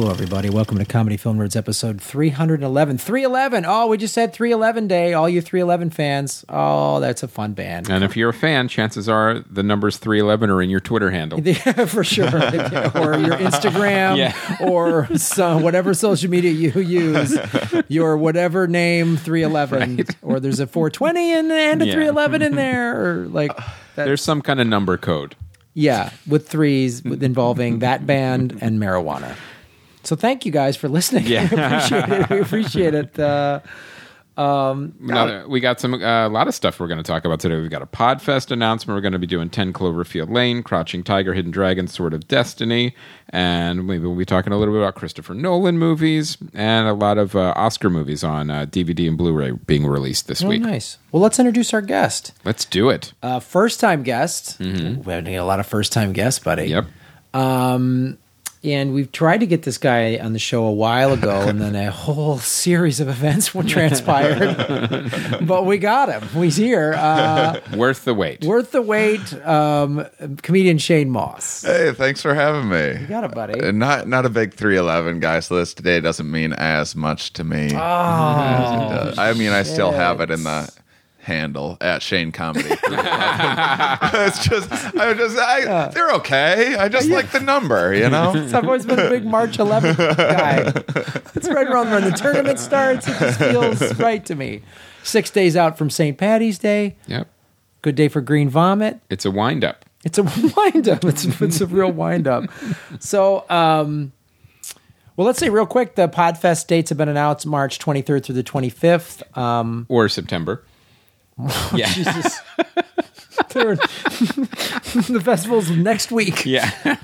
Hello, everybody. Welcome to Comedy Film Nerds episode 311. 311. Oh, we just had 311 Day. All you 311 fans. Oh, that's a fun band. And if you're a fan, chances are the numbers 311 are in your Twitter handle. Yeah, for sure. or your Instagram Yeah. or so, whatever social media you use. Your whatever name 311. Or there's a 420 and, and a Yeah. 311 in there. Or like, There's some kind of number code. yeah, with threes with involving that band and marijuana. So thank you guys for listening. Yeah. we appreciate it. We appreciate it. Uh, Another, we got some uh, a lot of stuff we're going to talk about today. We've got a Podfest announcement. We're going to be doing 10 Cloverfield Lane, Crouching Tiger, Hidden Dragon, Sword of Destiny, and maybe we'll be talking a little bit about Christopher Nolan movies and a lot of uh, Oscar movies on uh, DVD and Blu-ray being released this oh, week. nice. Well, let's introduce our guest. Let's do it. Uh, first time guest. We're have a lot of first time guests, buddy. Yep. Um, and we've tried to get this guy on the show a while ago, and then a whole series of events transpired. but we got him. He's here. Uh, Worth the wait. worth the wait. Um, comedian Shane Mauss. Hey, thanks for having me. You got it, buddy. Uh, Not not a big 311 guy, so this today doesn't mean as much to me. Oh, Uh, I mean, I still have it in the handle at Shane Comedy. it's just, I just, I, they're okay. I just like the number, you know. So I've always been a big March 11th guy. It's right around when the tournament starts. It just feels right to me. Six days out from St. Patty's Day. Yep. Good day for green vomit. It's a wind-up. It's a wind up. It's, it's a real wind up. So, um, well, let's say real quick the Podfest dates have been announced March 23rd through the 25th. Um, Or September. yeah. Jesus. They're- the festival's next week. Yeah.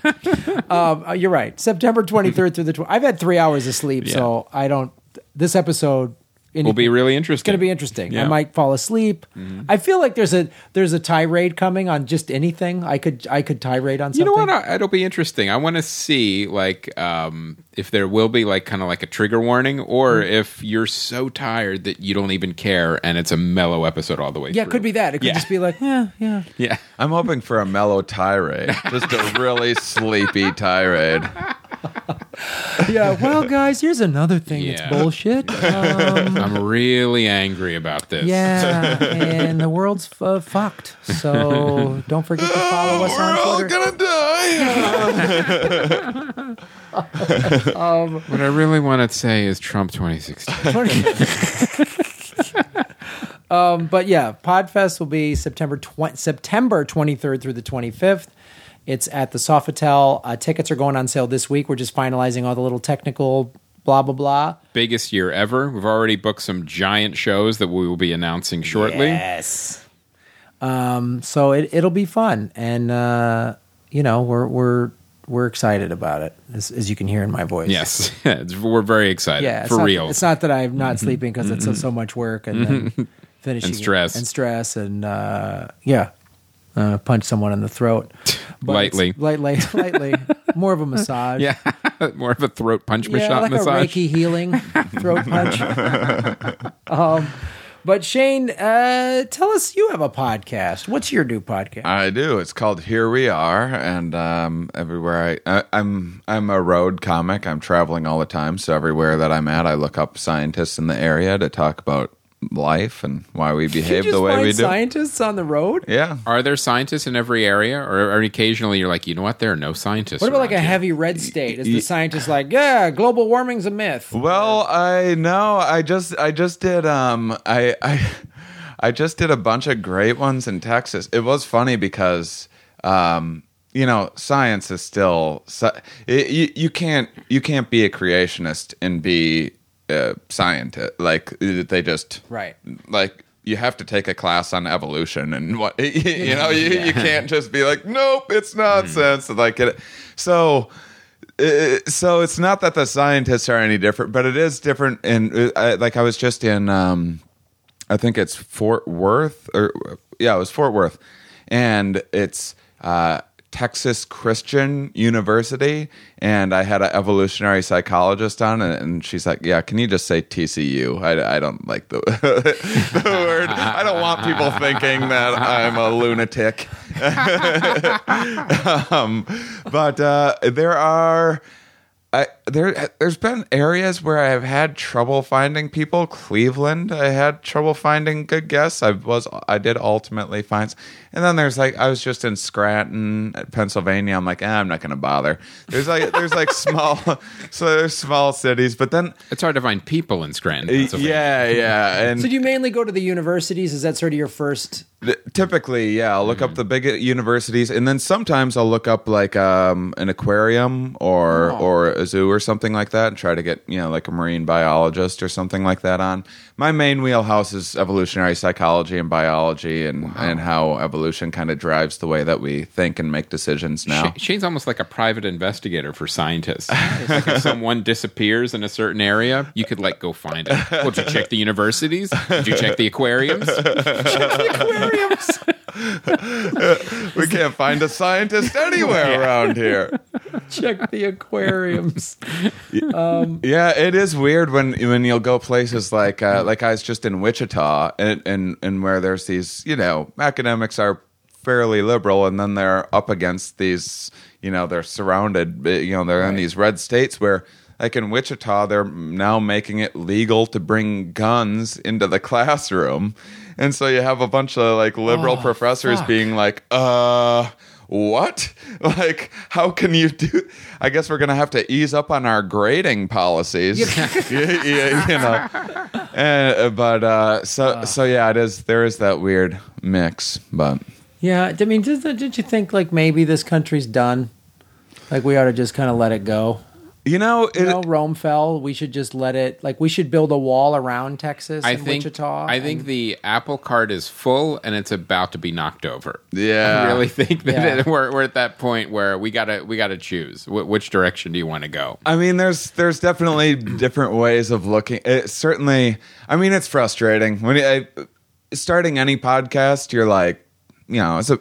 Um, uh, you're right. September 23rd through the 20th. I've had three hours of sleep, so I don't. This episode Will be really interesting. It's going to be interesting. I might fall asleep. I feel like there's a there's a tirade coming on just anything. I could I could tirade on something. You something. know what? I- It'll be interesting. I want to see like um, if there will be like kind of like a trigger warning, or Mm. if you're so tired that you don't even care, and it's a mellow episode all the way. Through. Yeah, it could be that. It could Yeah. just be like, yeah, yeah. Yeah, I'm hoping for a mellow tirade, just a really sleepy tirade. Yeah, well, guys, here's another thing Yeah. that's bullshit. Um, I'm really angry about this. yeah, and the world's uh, fucked. So don't forget to follow us on Twitter. We're all on Twitter. gonna die. What I really want to say is Trump 2016. um, but yeah, Podfest will be September tw- September 23rd through the 25th. It's at the Sofitel. Uh, tickets are going on sale this week. We're just finalizing all the little technical blah blah blah. Biggest year ever. We've already booked some giant shows that we will be announcing shortly. Yes. Um, so it it'll be fun, and uh, you know we're we're we're excited about it, as, as you can hear in my voice. Yes, we're very excited yeah, for not, real. It's not that I'm not sleeping because it's so, so much work and then finishing And stress. it, and stress and uh, yeah, uh, punch someone in the throat But Lightly. lightly, lightly, more of a massage. yeah, more of a throat punch yeah, massage. like massage. a Reiki healing throat punch. um, but Shane, uh, tell us you have a podcast. What's your new podcast? I do. It's called Here We Are, and um, everywhere I, I I'm I'm a road comic. I'm traveling all the time, so everywhere that I'm at, I look up scientists in the area to talk about life and why we you behave just the way find we do. scientists on the road. Yeah. Are there scientists in every area, or, or occasionally you're like, you know what? There are no scientists. What about like a here. heavy red state? Is the scientist like, yeah, global warming's a myth? Well, I know. I just I just did um I I I just did a bunch of great ones in Texas. It was funny because um you know science is still it, you you can't you can't be a creationist and be a scientist like they just Right. like you have to take a class on evolution and what you know you, you can't just be like nope it's nonsense like it so uh, so it's not that the scientists are any different but it is different and uh, like i was just in um i think it's fort worth or yeah it was fort worth and it's uh Texas Christian University, and I had an evolutionary psychologist on, and, and she's like, "Yeah, can you just say TCU? I, I don't like the, the word. I don't want people thinking that I'm a lunatic." um, but uh, there are. I, there there's been areas where I've had trouble finding people. Cleveland, I had trouble finding good guests. I was I did ultimately find, and then there's like I was just in Scranton, Pennsylvania. I'm like, eh, I'm not going to bother. There's like there's like small, so there's small cities, but then it's hard to find people in Scranton. Yeah, yeah. And so do you mainly go to the universities? Is that sort of your first? Typically, yeah. I'll look mm-hmm. up the big universities, and then sometimes I'll look up like um, an aquarium or oh. or a zoo or something like that, and try to get you know like a marine biologist or something like that on. My main wheelhouse is evolutionary psychology and biology, and wow. and how evolution kind of drives the way that we think and make decisions now. Shane's almost like a private investigator for scientists. like if someone disappears in a certain area, you could like go find it. Well, did you check the universities? Did you check the aquariums? check the aquariums. We can't find a scientist anywhere around here. Check the aquariums. Um, yeah, it is weird when when you'll go places like uh, like I was just in Wichita and, and and where there's these you know academics are fairly liberal and then they're up against these you know they're surrounded you know they're right. in these red states where like in Wichita, they're now making it legal to bring guns into the classroom. And so you have a bunch of like liberal oh, professors fuck. being like, uh, what? Like, how can you do? I guess we're going to have to ease up on our grading policies. you, you, you know. And, uh, but uh, so uh. so yeah, it is. There is that weird mix, but yeah. I mean, did, did you think like maybe this country's done? Like we ought to just kind of let it go. You know, it, you know, Rome fell. We should just let it. Like we should build a wall around Texas I and think, Wichita. I think the apple cart is full and it's about to be knocked over. Yeah, I really think that yeah. we're, we're at that point where we gotta we gotta choose Wh- which direction do you want to go. I mean, there's there's definitely different ways of looking. It certainly, I mean, it's frustrating when I, starting any podcast. You're like, you know, it's a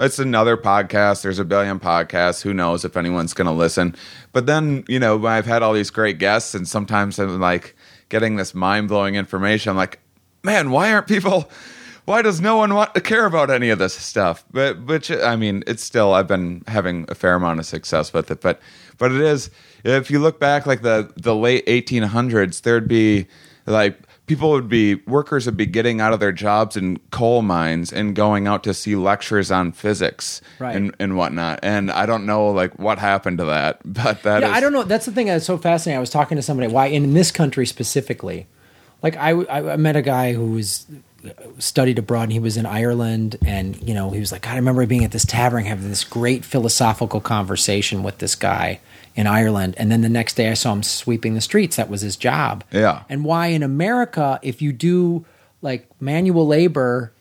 it's another podcast. There's a billion podcasts. Who knows if anyone's going to listen? But then, you know, I've had all these great guests, and sometimes I'm like getting this mind blowing information. I'm like, man, why aren't people? Why does no one want to care about any of this stuff? But which I mean, it's still I've been having a fair amount of success with it. But but it is if you look back like the the late 1800s, there'd be like people would be workers would be getting out of their jobs in coal mines and going out to see lectures on physics right. and, and whatnot. And I don't know like what happened to that, but that yeah, is, I don't know. That's the thing that's so fascinating. I was talking to somebody why in this country specifically, like I, I met a guy who was uh, studied abroad and he was in Ireland and you know he was like God I remember being at this tavern having this great philosophical conversation with this guy in Ireland. And then the next day I saw him sweeping the streets. That was his job. Yeah. And why in America, if you do like manual labor,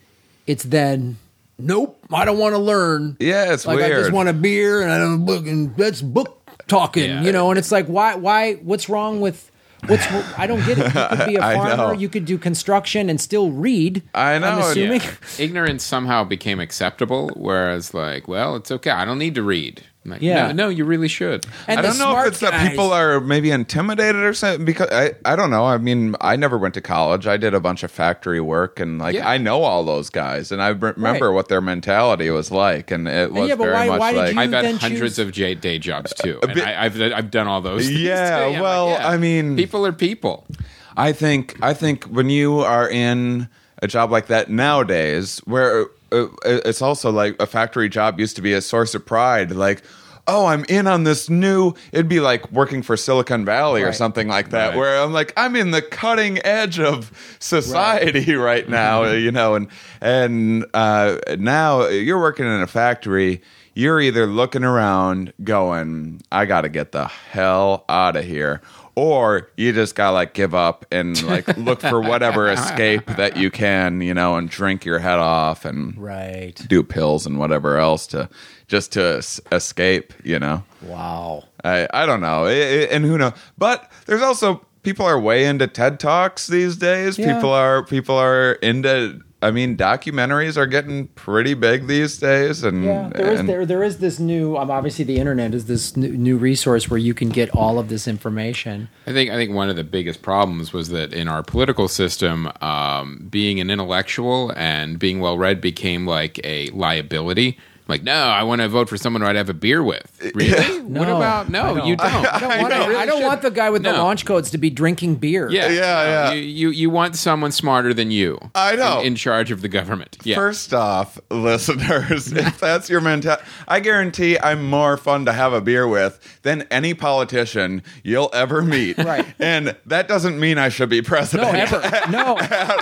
it's then nope, I don't want to learn. Yeah, it's like weird. I just want a beer and I don't book and that's book talking, yeah. you know, and it's like why why what's wrong with What's I don't get it. You could be a farmer. You could do construction and still read. I know. I'm assuming yeah. ignorance somehow became acceptable, whereas like, well, it's okay. I don't need to read. Like, yeah, no, no, you really should. And I don't know if it's guys, that people are maybe intimidated or something because I, I don't know. I mean, I never went to college. I did a bunch of factory work, and like yeah. I know all those guys, and I remember right. what their mentality was like, and it was and yeah, very why, much why like I've had hundreds choose? of day jobs too, and I, have I've done all those. Yeah, well, like, yeah, I mean, people are people. I think I think when you are in a job like that nowadays, where it's also like a factory job used to be a source of pride, like oh, I'm in on this new. It'd be like working for Silicon Valley right. or something like that, right. where I'm like, I'm in the cutting edge of society right, right now, mm-hmm. you know, and and uh, now you're working in a factory. You're either looking around, going, I got to get the hell out of here, or you just gotta like give up and like look for whatever escape that you can, you know, and drink your head off and right do pills and whatever else to just to escape, you know. Wow. I I don't know, it, it, and who knows? But there's also people are way into TED talks these days. Yeah. People are people are into I mean, documentaries are getting pretty big these days, and yeah, there is and, there there is this new. Um, obviously, the internet is this new, new, resource where you can get all of this information. I think I think one of the biggest problems was that in our political system, um, being an intellectual and being well read became like a liability like, no, I want to vote for someone who I'd have a beer with. Really? What No, about no? Don't. You don't. I don't want, You I really don't want the guy with the No. launch codes to be drinking beer. Yeah, Yeah, no, yeah. You, you you want someone smarter than you. I know. in, in charge of the government. Yeah. First off, listeners, if that's your mentality, I guarantee I'm more fun to have a beer with than any politician you'll ever meet. Right. And that doesn't mean I should be No, president. ever. No,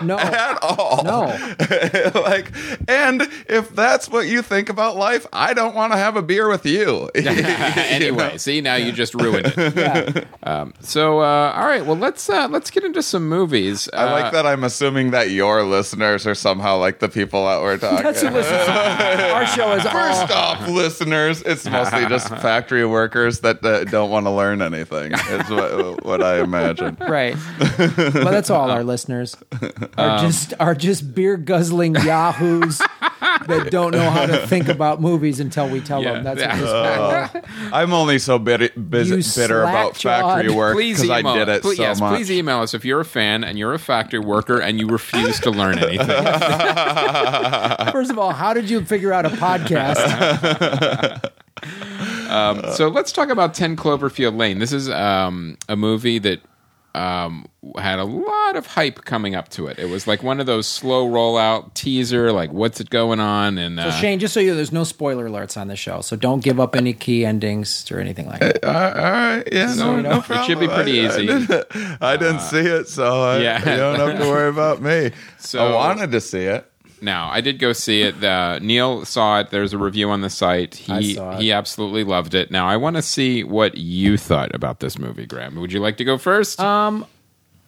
no, At all. no. like, and if that's what you think about life, I don't want to have a beer with you. anyway, see now you just ruined it. Yeah. Um, so uh, all right, well let's uh, let's get into some movies. I like that I'm assuming that your listeners are somehow like the people that we're talking That's who listens. Our show is First all. off, listeners, it's mostly just factory workers that uh, don't want to learn anything. Is what, what I imagine. Right, but that's all our listeners are just are just beer guzzling yahoos that don't know how to think about movies until we tell Yeah. them. That's what Yeah. this I'm only so bitter, busy, You bitter about slack-jawed. factory work because I did it Please, so yes, much. please email us if you're a fan and you're a factory worker and you refuse to learn anything. First of all, how did you figure out a podcast? so let's talk about 10 Cloverfield Lane. This is um, a movie that um, had a lot of hype coming up to it. It was like one of those slow rollout teaser, like what's it going on? And So uh, Shane, just so you, know, there's no spoiler alerts on the show, so don't give up any key endings or anything like that. Uh, all right, yeah, no, you no problem. it should be pretty I- I easy. didn't, I didn't see it, so I, yeah. you don't have to worry about me. So- I wanted to see it. Now, I did go see it. Uh, Neil saw it. There's a review on the site. He I saw it. he absolutely loved it. Now, I want to see what you thought about this movie, Graham. Would you like to go first? Um,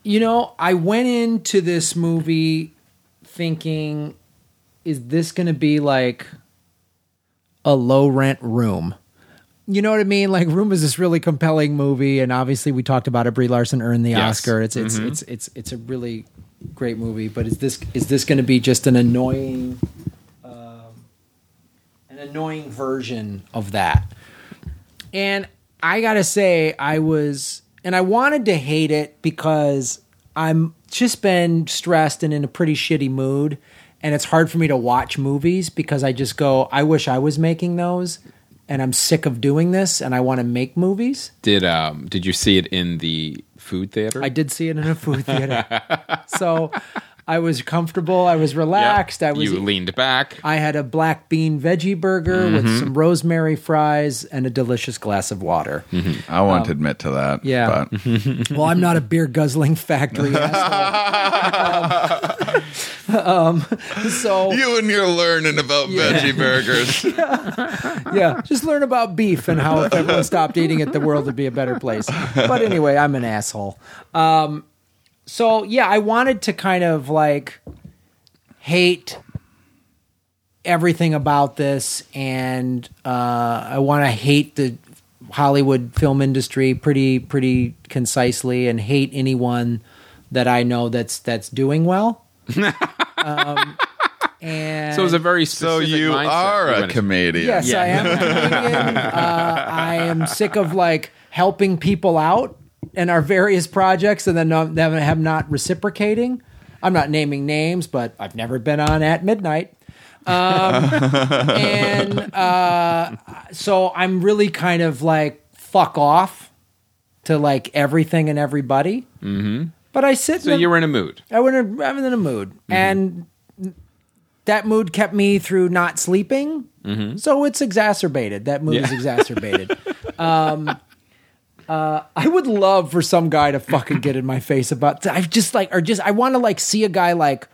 You know, I went into this movie thinking, is this going to be like a low rent room? You know what I mean? Like Room is this really compelling movie, and obviously we talked about it. Brie Larson earned the Yes. Oscar. It's it's, it's it's it's a really great movie. But is this is this going to be just an annoying, um, an annoying version of that? And I gotta say, I was, and I wanted to hate it because I'm just been stressed and in a pretty shitty mood. And it's hard for me to watch movies because I just go, I wish I was making those. And I'm sick of doing this and I want to make movies. did um did you see it in the food theater? I did see it in a food theater. so I was comfortable. I was Yeah. relaxed. I was you leaned back. I had a black bean veggie burger Mm-hmm. with some rosemary fries and a delicious glass of water. I won't admit to that. yeah. but well, I'm not a beer guzzling factory asshole. um, so you and your learning about veggie burgers. yeah, just learn about beef and how if everyone stopped eating it, the world would be a better place. But anyway, I'm an asshole. Um, so yeah, I wanted to kind of like hate everything about this, and uh, I want to hate the Hollywood film industry pretty pretty concisely, and hate anyone that I know that's that's doing well. um, and So it was a very so you mindset are a comedian. Yes, Yeah. I am a comedian. uh, I am sick of like helping people out in our various projects and then not, them have not reciprocating. I'm not naming names, but I've never been on at midnight. Um, and uh, so I'm really kind of like fuck off to like everything and everybody. Mm-hmm. But I sit. So in the- you were in a mood. I was in a, I was in a mood, and that mood kept me through not sleeping. So it's exacerbated. That mood is exacerbated. um, uh, I would love for some guy to fucking get in my face about. I just like, or just I want to like see a guy like,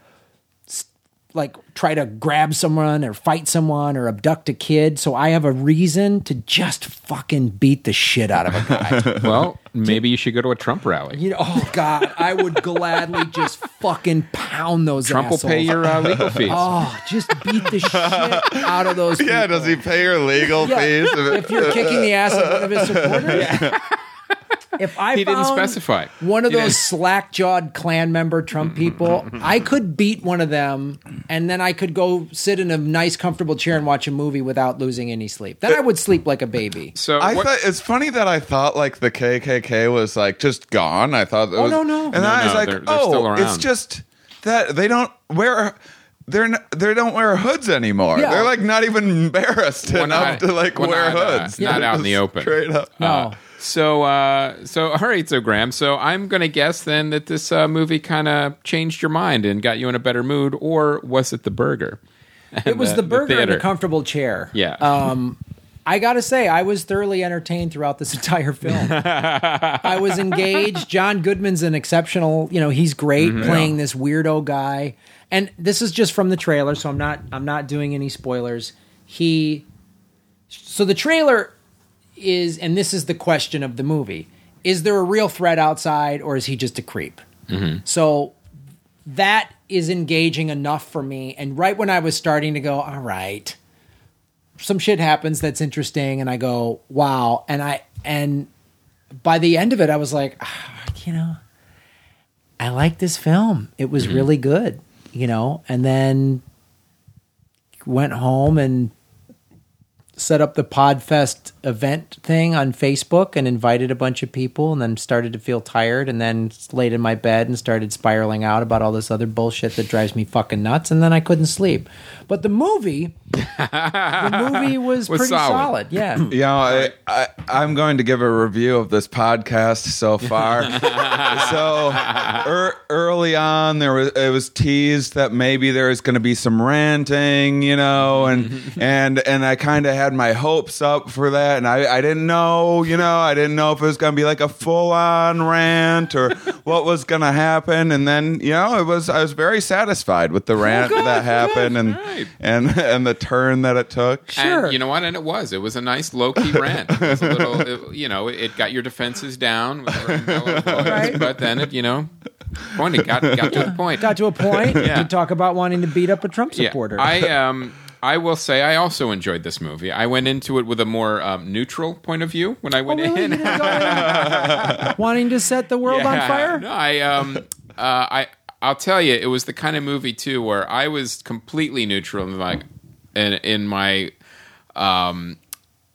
like try to grab someone or fight someone or abduct a kid. So I have a reason to just fucking beat the shit out of a guy. Well, maybe you should go to a Trump rally. You know, oh god, I would gladly just fucking pound those. Trump will pay your uh, legal fees. Oh, just beat the shit out of those. Yeah, people. does he pay your legal Yeah, fees? If you're kicking the ass of one of his supporters. If I He didn't found specify. one of He those slack jawed Klan member Trump people, I could beat one of them, and then I could go sit in a nice, comfortable chair and watch a movie without losing any sleep. Then I would sleep like a baby. So I what- thought it's funny that I thought like the KKK was like just gone. I thought, it Oh, was, no, no. and No, I was no, like, they're- they're oh, still it's just that they don't where. they're n- they don't wear hoods anymore. Yeah. They're like not even embarrassed Well, enough not- to like well, wear not, uh, hoods. not out in the open. Straight up. No. Uh, so, uh, so all right, so Graham. So I'm going to guess then that this uh, movie kind of changed your mind and got you in a better mood, or was it the burger? it was the, burger and the theater? comfortable chair. Yeah. Um, I gotta say, I was thoroughly entertained throughout this entire film. I was engaged. John Goodman's an exceptional. You know, he's great Mm-hmm. playing this weirdo guy. And this is just from the trailer, so I'm not. I'm not doing any spoilers. He. So the trailer is, and this is the question of the movie: Is there a real threat outside, or is he just a creep? So that is engaging enough for me. And right when I was starting to go, all right, some shit happens that's interesting, and I go, wow. And I and by the end of it, I was like, ah, you know, I like this film. It was really good, you know. And then went home and set up the Podfest event thing on Facebook and invited a bunch of people and then started to feel tired and then laid in my bed and started spiraling out about all this other bullshit that drives me fucking nuts and then I couldn't sleep. But the movie the movie was, Was pretty solid. solid. Yeah. You know, I, I, I'm going to give a review of this podcast so far. so er, early on, there was it was teased that maybe there was going to be some ranting, you know, and and and I kind of had my hopes up for that, and I, I didn't know, you know, I didn't know if it was going to be like a full on rant or what was going to happen, and then you know, it was I was very satisfied with the rant good, that happened and Right. and and the turn that it took. Sure. And you know what? And it was. It was a nice low key rant. It was a little, it- you know, it got your defenses down, with a mellow voice, Right. but then it, you know, point it got got to the point. Got to a point Yeah. to talk about wanting to beat up a Trump Yeah, supporter. I um. I will say I also enjoyed this movie. I went into it with a more um, neutral point of view when I Oh, went really? In. didn't go in wanting to set the world on fire? No, I um uh I I'll tell you, it was the kind of movie too where I was completely neutral in like in in my um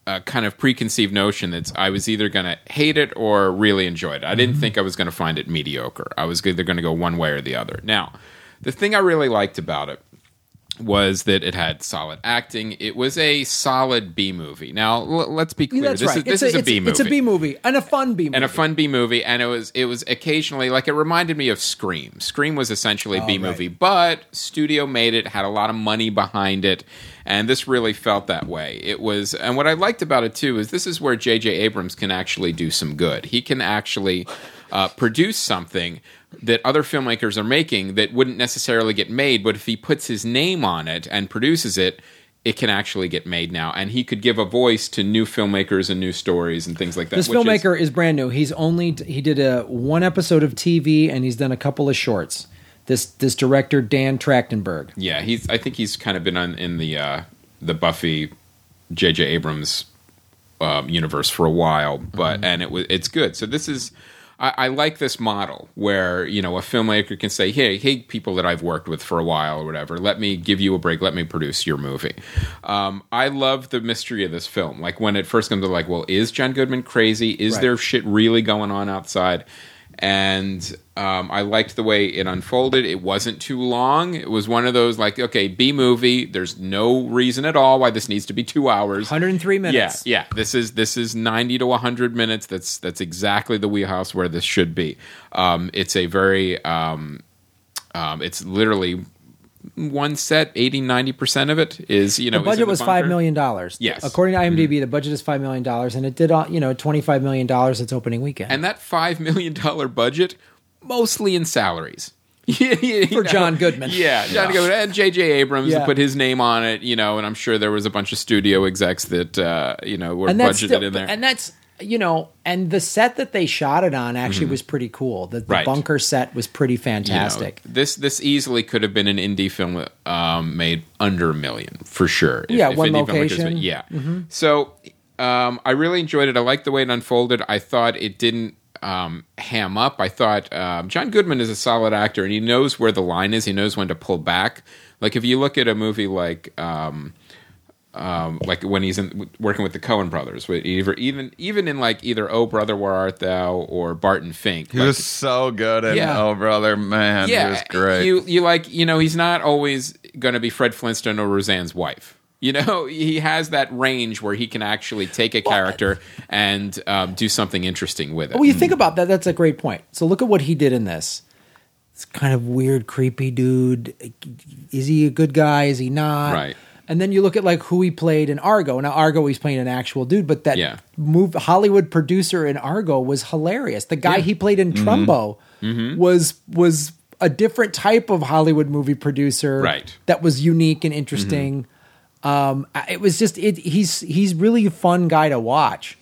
uh, kind of preconceived notion that I was either going to hate it or really enjoy it. I didn't think I was going to find it mediocre. I was either going to go one way or the other. Now, the thing I really liked about it was that it had solid acting. It was a solid B movie. Now, l- let's be clear. That's this right. is this it's is a B movie It's a B movie and a fun B movie. and a fun B movie, and it was it was occasionally like it reminded me of Scream. Scream was essentially a B Oh, right. movie, but studio made it, had a lot of money behind it, and this really felt that way. It was, and what I liked about it too is this is where J.J. Abrams can actually do some good. He can actually uh, produce something that other filmmakers are making that wouldn't necessarily get made, but if he puts his name on it and produces it. It can actually get made now, and he could give a voice to new filmmakers and new stories and things like that. This which is- filmmaker is, brand new. He's only he did a one episode of TV and he's done a couple of shorts. This this director Dan Trachtenberg. Yeah, he's. I think he's kind of been on in the uh, the Buffy, J.J. Abrams um, universe for a while, but and it was it's good. So this is. I, I like this model where you know a filmmaker can say, "Hey, hey, people that I've worked with for a while or whatever, let me give you a break. Let me produce your movie." Um, I love the mystery of this film. Like when it first comes to like, well, is John Goodman crazy? Is Right. there shit really going on outside? And um, I liked the way it unfolded. It wasn't too long. It was one of those like, okay, B movie. There's no reason at all why this needs to be two hours. 103 minutes. Yeah, yeah. This is this is ninety to hundred minutes. That's that's exactly the wheelhouse where this should be. Um, it's a very um, um, it's literally one set 80 90 percent of it is you know The budget was bunker. five million dollars. Yes. according to IMDb, the budget is five million dollars, and it did uh, you know twenty five million dollars its opening weekend. and that five million dollar budget mostly in salaries. For John Goodman. Yeah, John Goodman and J.J. Abrams Yeah. put his name on it, you know, and I'm sure there was a bunch of studio execs that uh, you know were budgeted still, in there. and that's you know, and the set that they shot it on actually was pretty cool. The, the Mm-hmm. Right. bunker set was pretty You know, fantastic. this this easily could have been an indie film um, made under a million for sure. If- Yeah, if one location. Yeah. So um, I really enjoyed it. I liked the way it unfolded. I thought it didn't um, ham up. I thought um, John Goodman is a solid actor, and he knows where the line is. He knows when to pull back. Like if you look at a movie like. Um, um, like when he's in, working with the Coen brothers, either, even even in like either Oh Brother Where Art Thou or Barton Fink, He like- was so good, and Yeah. oh brother, man, he was great. you you like you know he's not always going to be Fred Flintstone or Roseanne's wife. You know, he has that range where he can actually take a character and um, do something interesting with it. Well, you think about that. That's a great point. So look at what he did in this. It's kind of weird, creepy dude. Is he a good guy? Is he not? Right. And then you look at like who he played in Argo. Now Argo, he's playing an actual dude, but that Yeah. move Hollywood producer in Argo was hilarious. The guy Yeah. he played in mm-hmm. Trumbo mm-hmm. was was a different type of Hollywood movie producer, Right. That was unique and interesting. Mm-hmm. Um, it was just it. He's he's really a fun guy to watch.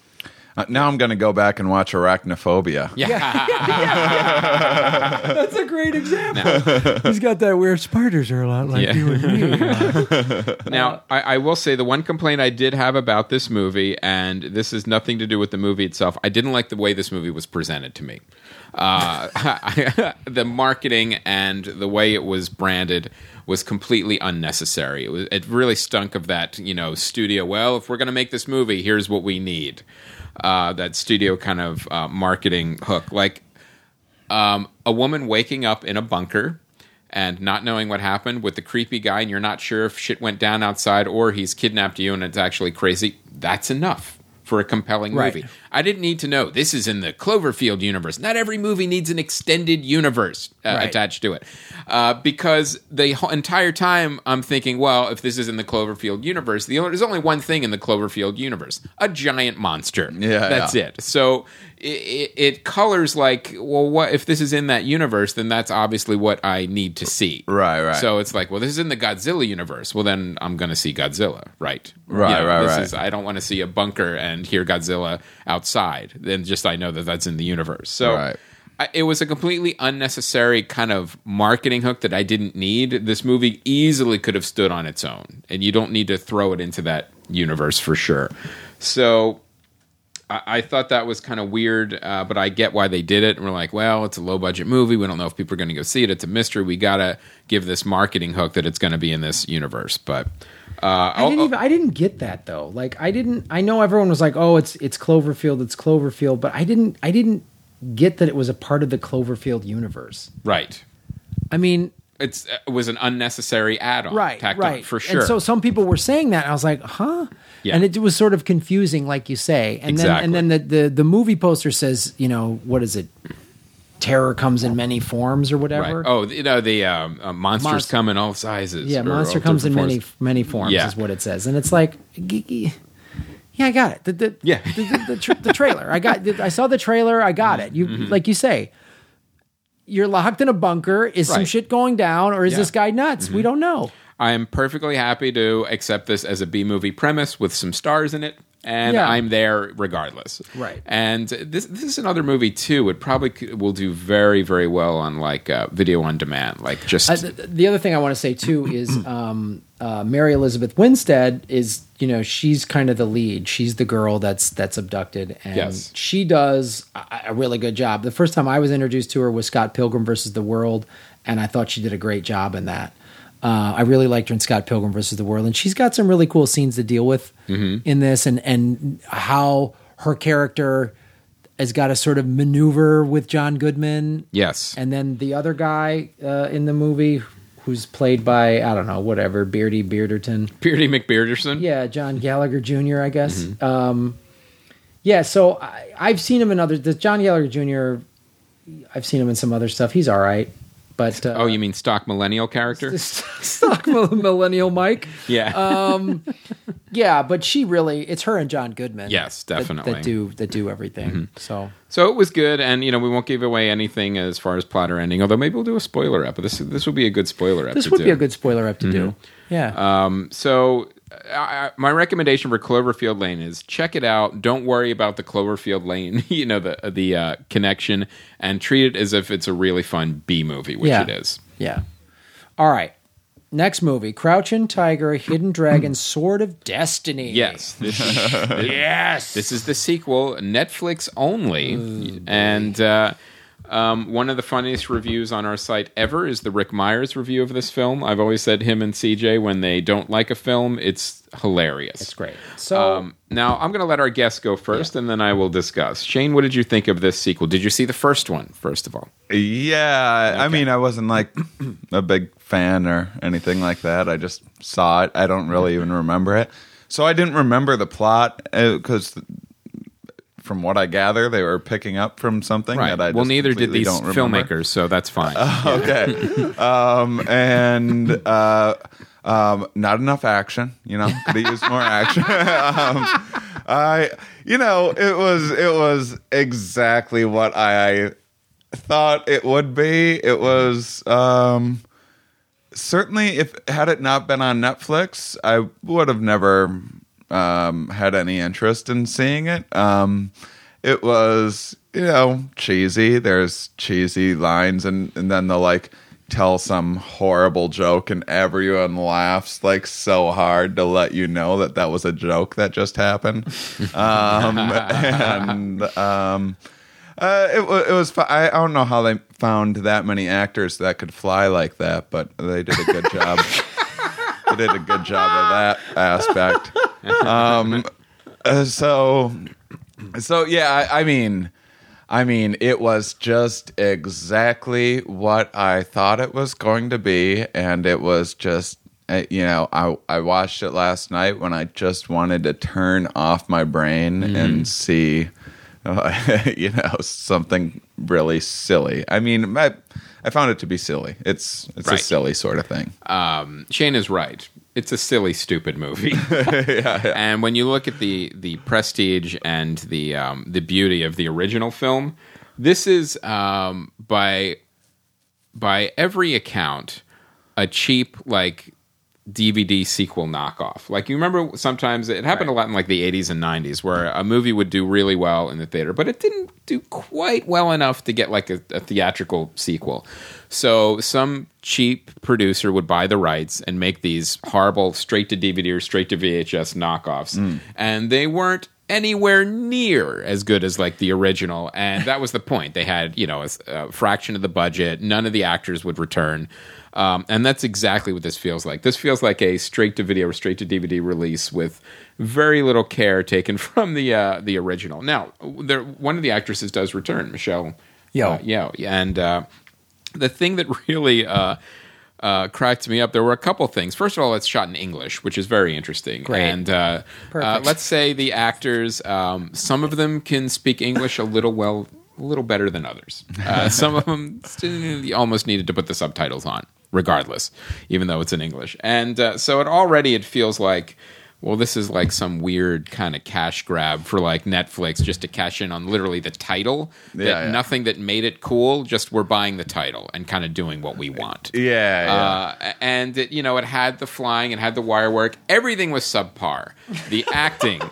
Uh, now I'm going to go back and watch Arachnophobia. yeah. That's a great example. He's got that weird spiders are a lot like Yeah. you and me. Now, I, I will say the one complaint I did have about this movie, and this is nothing to do with the movie itself. I didn't like the way this movie was presented to me. Uh, the marketing and the way it was branded was completely unnecessary. It, was, it really stunk of that, you know, studio. Well, if we're going to make this movie, here's what we need. Uh, that studio kind of uh, marketing hook, like um, a woman waking up in a bunker and not knowing what happened with the creepy guy, and you're not sure if shit went down outside or he's kidnapped you and it's actually crazy. That's enough for a compelling Right. I didn't need to know this is in the Cloverfield universe. Not every movie needs an extended universe uh, Right. attached to it, uh, because the whole entire time I'm thinking, well, if this is in the Cloverfield universe, the only, there's only one thing in the Cloverfield universe: a giant monster. Yeah, that's yeah. it. So it, it, colors like, well, what if this is in that universe? Then that's obviously what I need to see. Right, right. So it's like, well, this is in the Godzilla universe. Well, then I'm going to see Godzilla, right? Right, right, this right. Is, I don't want to see a bunker and hear Godzilla outside. Then just I know that that's in the universe. So. Right. I, it was a completely unnecessary kind of marketing hook that I didn't need. This movie easily could have stood on its own, and you don't need to throw it into that universe for sure. So I, I thought that was kind of weird, uh, but I get why they did it. And we're like, well, it's a low budget movie. We don't know if people are going to go see it. It's a mystery. We got to give this marketing hook that it's going to be in this universe. But uh, I didn't even I didn't get that though. Like I didn't I know everyone was like, "Oh, it's it's Cloverfield, it's Cloverfield," but I didn't I didn't get that it was a part of the Cloverfield universe. right. I mean, It's, it was an unnecessary add-on, right, right, for sure. And so some people were saying that, and I was like, "Huh?" Yeah. And it was sort of confusing, like you say. And Exactly. then and then the, the the movie poster says, you know, what is it? Terror comes in many forms, or whatever. Right. Oh, you know the um, uh, monsters Monst- come in all sizes. Yeah, monster comes in different many forms. many forms Yeah. is what it says, and it's like, yeah, I got it. The, the, Yeah. the, the, the, tr- the trailer. I got. I saw the trailer. I got it. You like you say, you're locked in a bunker. Is some Mm-hmm. Shit going down, or is Yeah. Mm-hmm. this guy nuts? We don't know. I am perfectly happy to accept this as a B movie premise with some stars in it, and Yeah. I'm there regardless. Right. And this this is another movie too. It probably will do very very well on like uh, video on demand, like just Uh, th- th- the other thing I want to say too is um, uh, Mary Elizabeth Winstead is you know she's kind of the lead. She's the girl that's that's abducted, and Yes. she does a, a really good job. The first time I was introduced to her was Scott Pilgrim versus the World, and I thought she did a great job in that. Uh, I really liked her in Scott Pilgrim versus the World, and she's got some really cool scenes to deal with in this, and and how her character has got to sort of maneuver with John Goodman yes, and then the other guy uh, in the movie who's played by I don't know whatever Beardy Bearderton. Beardy McBearderson. Yeah, John Gallagher Jr. I guess. Um, yeah, so I, I've seen him in other. The John Gallagher Jr. I've seen him in some other stuff. He's all right, but uh, Oh, you mean stock millennial character? stock millennial Mike. yeah. Um, yeah, but she really it's her and John Goodman. Yes, definitely. that, do that do everything. Mm-hmm. So So it was good, and you know we won't give away anything as far as plot or ending. Although maybe we'll do a spoiler ep. This this would be a good spoiler ep. this would do. be a good spoiler up to do. Yeah. Um, so I, my recommendation for Cloverfield Lane is check it out. Don't worry about the Cloverfield Lane, you know the the uh, connection, and treat it as if it's a really fun B movie, which Yeah. it is. Yeah. All right. Next movie, Crouching Tiger, Hidden Dragon, Sword of Destiny. Yes, this is, yes, this is the sequel, Netflix only, and uh, Um, one of the funniest reviews on our site ever is the Rick Myers review of this film. I've always said him and CJ when they don't like a film, it's hilarious. It's great. So Um, now I'm going to let our guests go first, and then I will discuss. Shane, what did you think of this sequel? Did you see the first one first of all? Yeah, I mean, I wasn't like a big fan or anything like that. I just saw it. I don't really even remember it. So I didn't remember the plot because, from what I gather, they were picking up from something that I well, neither did these filmmakers, so that's fine. okay. um, and uh, um, not enough action. You know, could have used more action. um, I, you know, it was it was exactly what I thought it would be. It was um, certainly if had it not been on Netflix, I would have never um, had any interest in seeing it. Um, it was you know cheesy. There's cheesy lines, and and then they'll like tell some horrible joke, and everyone laughs like so hard to let you know that that was a joke that just happened. um, and um, uh, it, it was. I, I don't know how they found that many actors that could fly like that, but they did a good job. they did a good job of that aspect. Um, uh, so, so yeah. I, I mean, I mean, it was just exactly what I thought it was going to be, and it was just. uh, You know, I I watched it last night when I just wanted to turn off my brain and see uh, you know something really silly i mean I, I found it to be silly it's it's a silly sort of thing um, Shane is right. It's a silly, stupid movie. And when you look at the the prestige and the um, the beauty of the original film, this is um, by by every account a cheap like DVD sequel knockoff. Like you remember sometimes it happened a lot in like the 80s and 90s where a movie would do really well in the theater, but it didn't do quite well enough to get like a, a theatrical sequel. So some cheap producer would buy the rights and make these horrible straight to DVD or straight to VHS knockoffs. And they weren't anywhere near as good as like the original. And that was the point. They had you know a, a fraction of the budget. None of the actors would return. Um, and that's exactly what this feels like. This feels like a straight to video or straight to dvd release with very little care taken from the uh, the original. Now there one of the actresses does return michelle Yeoh. uh, Yeoh. and uh, the thing that really uh, uh, cracked me up. There were a couple things. First of all, it's shot in English, which is very interesting. Great. And uh, uh, let's say the actors, um, some of them can speak English a little well, a little better than others. Uh, some of them almost needed to put the subtitles on, regardless, even though it's in English. And uh, so it already it feels like. Well, this is like some weird kind of cash grab for like Netflix just to cash in on literally the title. That Yeah, yeah. nothing that made it cool, just we're buying the title and kind of doing what we want. yeah, yeah. Uh, and it, you know, it had the flying, it had the wire work. Everything was subpar. The acting,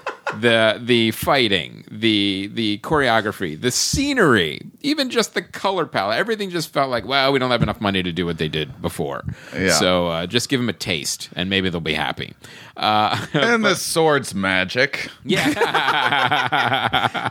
the the fighting, the the choreography, the scenery, even just the color palette. Everything just felt like, well, we don't have enough money to do what they did before. Yeah. So uh, just give them a taste, and maybe they'll be happy. Uh, and the sword's magic yeah,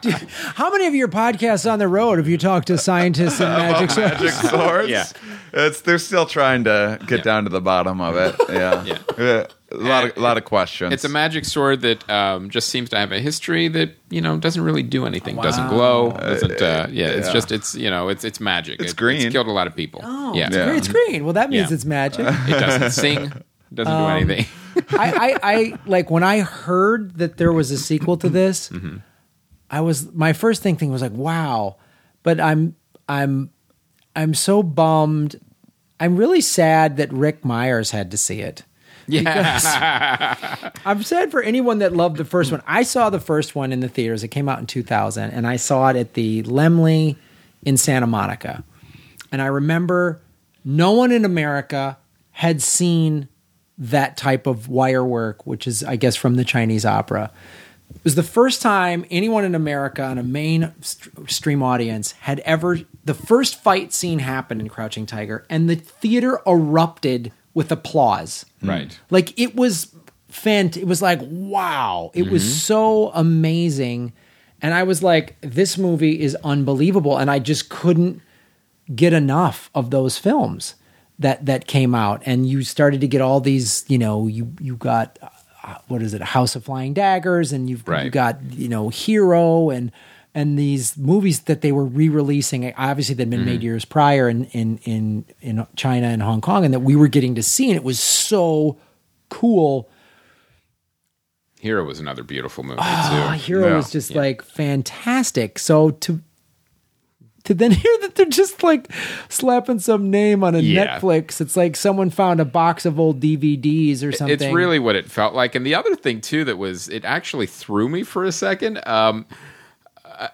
How many of your podcasts on the road have you talked to scientists and magic magic swords? swords Yeah. it's they're still trying to get down to the bottom of it yeah Yeah. Yeah. A lot of a lot of questions it's a magic sword that um, just seems to have a history that you know doesn't really do anything. Doesn't glow. Doesn't. Uh, yeah, it's yeah. just it's you know it's it's magic. It's It- green. It's killed a lot of people. Oh, yeah. it's, Yeah. green. it's green. Well, that means Yeah. it's magic. It doesn't sing. It doesn't do anything. I, I, I like when I heard that there was a sequel to this. Mm-hmm. I was my first thing thing was like, wow, but I'm I'm I'm so bummed. I'm really sad that Rick Myers had to see it. Yeah. I'm sad for anyone that loved the first one. I saw the first one in the theaters. It came out in 2000, and I saw it at the Laemmle in Santa Monica. And I remember no one in America had seen that type of wire work, which is, I guess, from the Chinese opera. It was the first time anyone in America on a main st- stream audience had ever. The first fight scene happened in Crouching Tiger, and the theater erupted with applause. Right. Like it was fant. It was like wow. It was Mm-hmm. so amazing, and I was like, this movie is unbelievable, and I just couldn't. get enough of those films that that came out, and you started to get all these. You know, you you got uh, what is it, House of Flying Daggers, and you've you Right. got you know Hero and and these movies that they were re-releasing. Obviously, they'd been made years prior in in in in China and Hong Kong, and that we were getting to see, and it was so cool. Hero was another beautiful movie Ah, too. Hero Yeah. was just like fantastic. So to to then hear that they're just like slapping some name on a Yeah. Netflix, it's like someone found a box of old DVDs or something. It's really what it felt like. And the other thing too that was it actually threw me for a second. Um,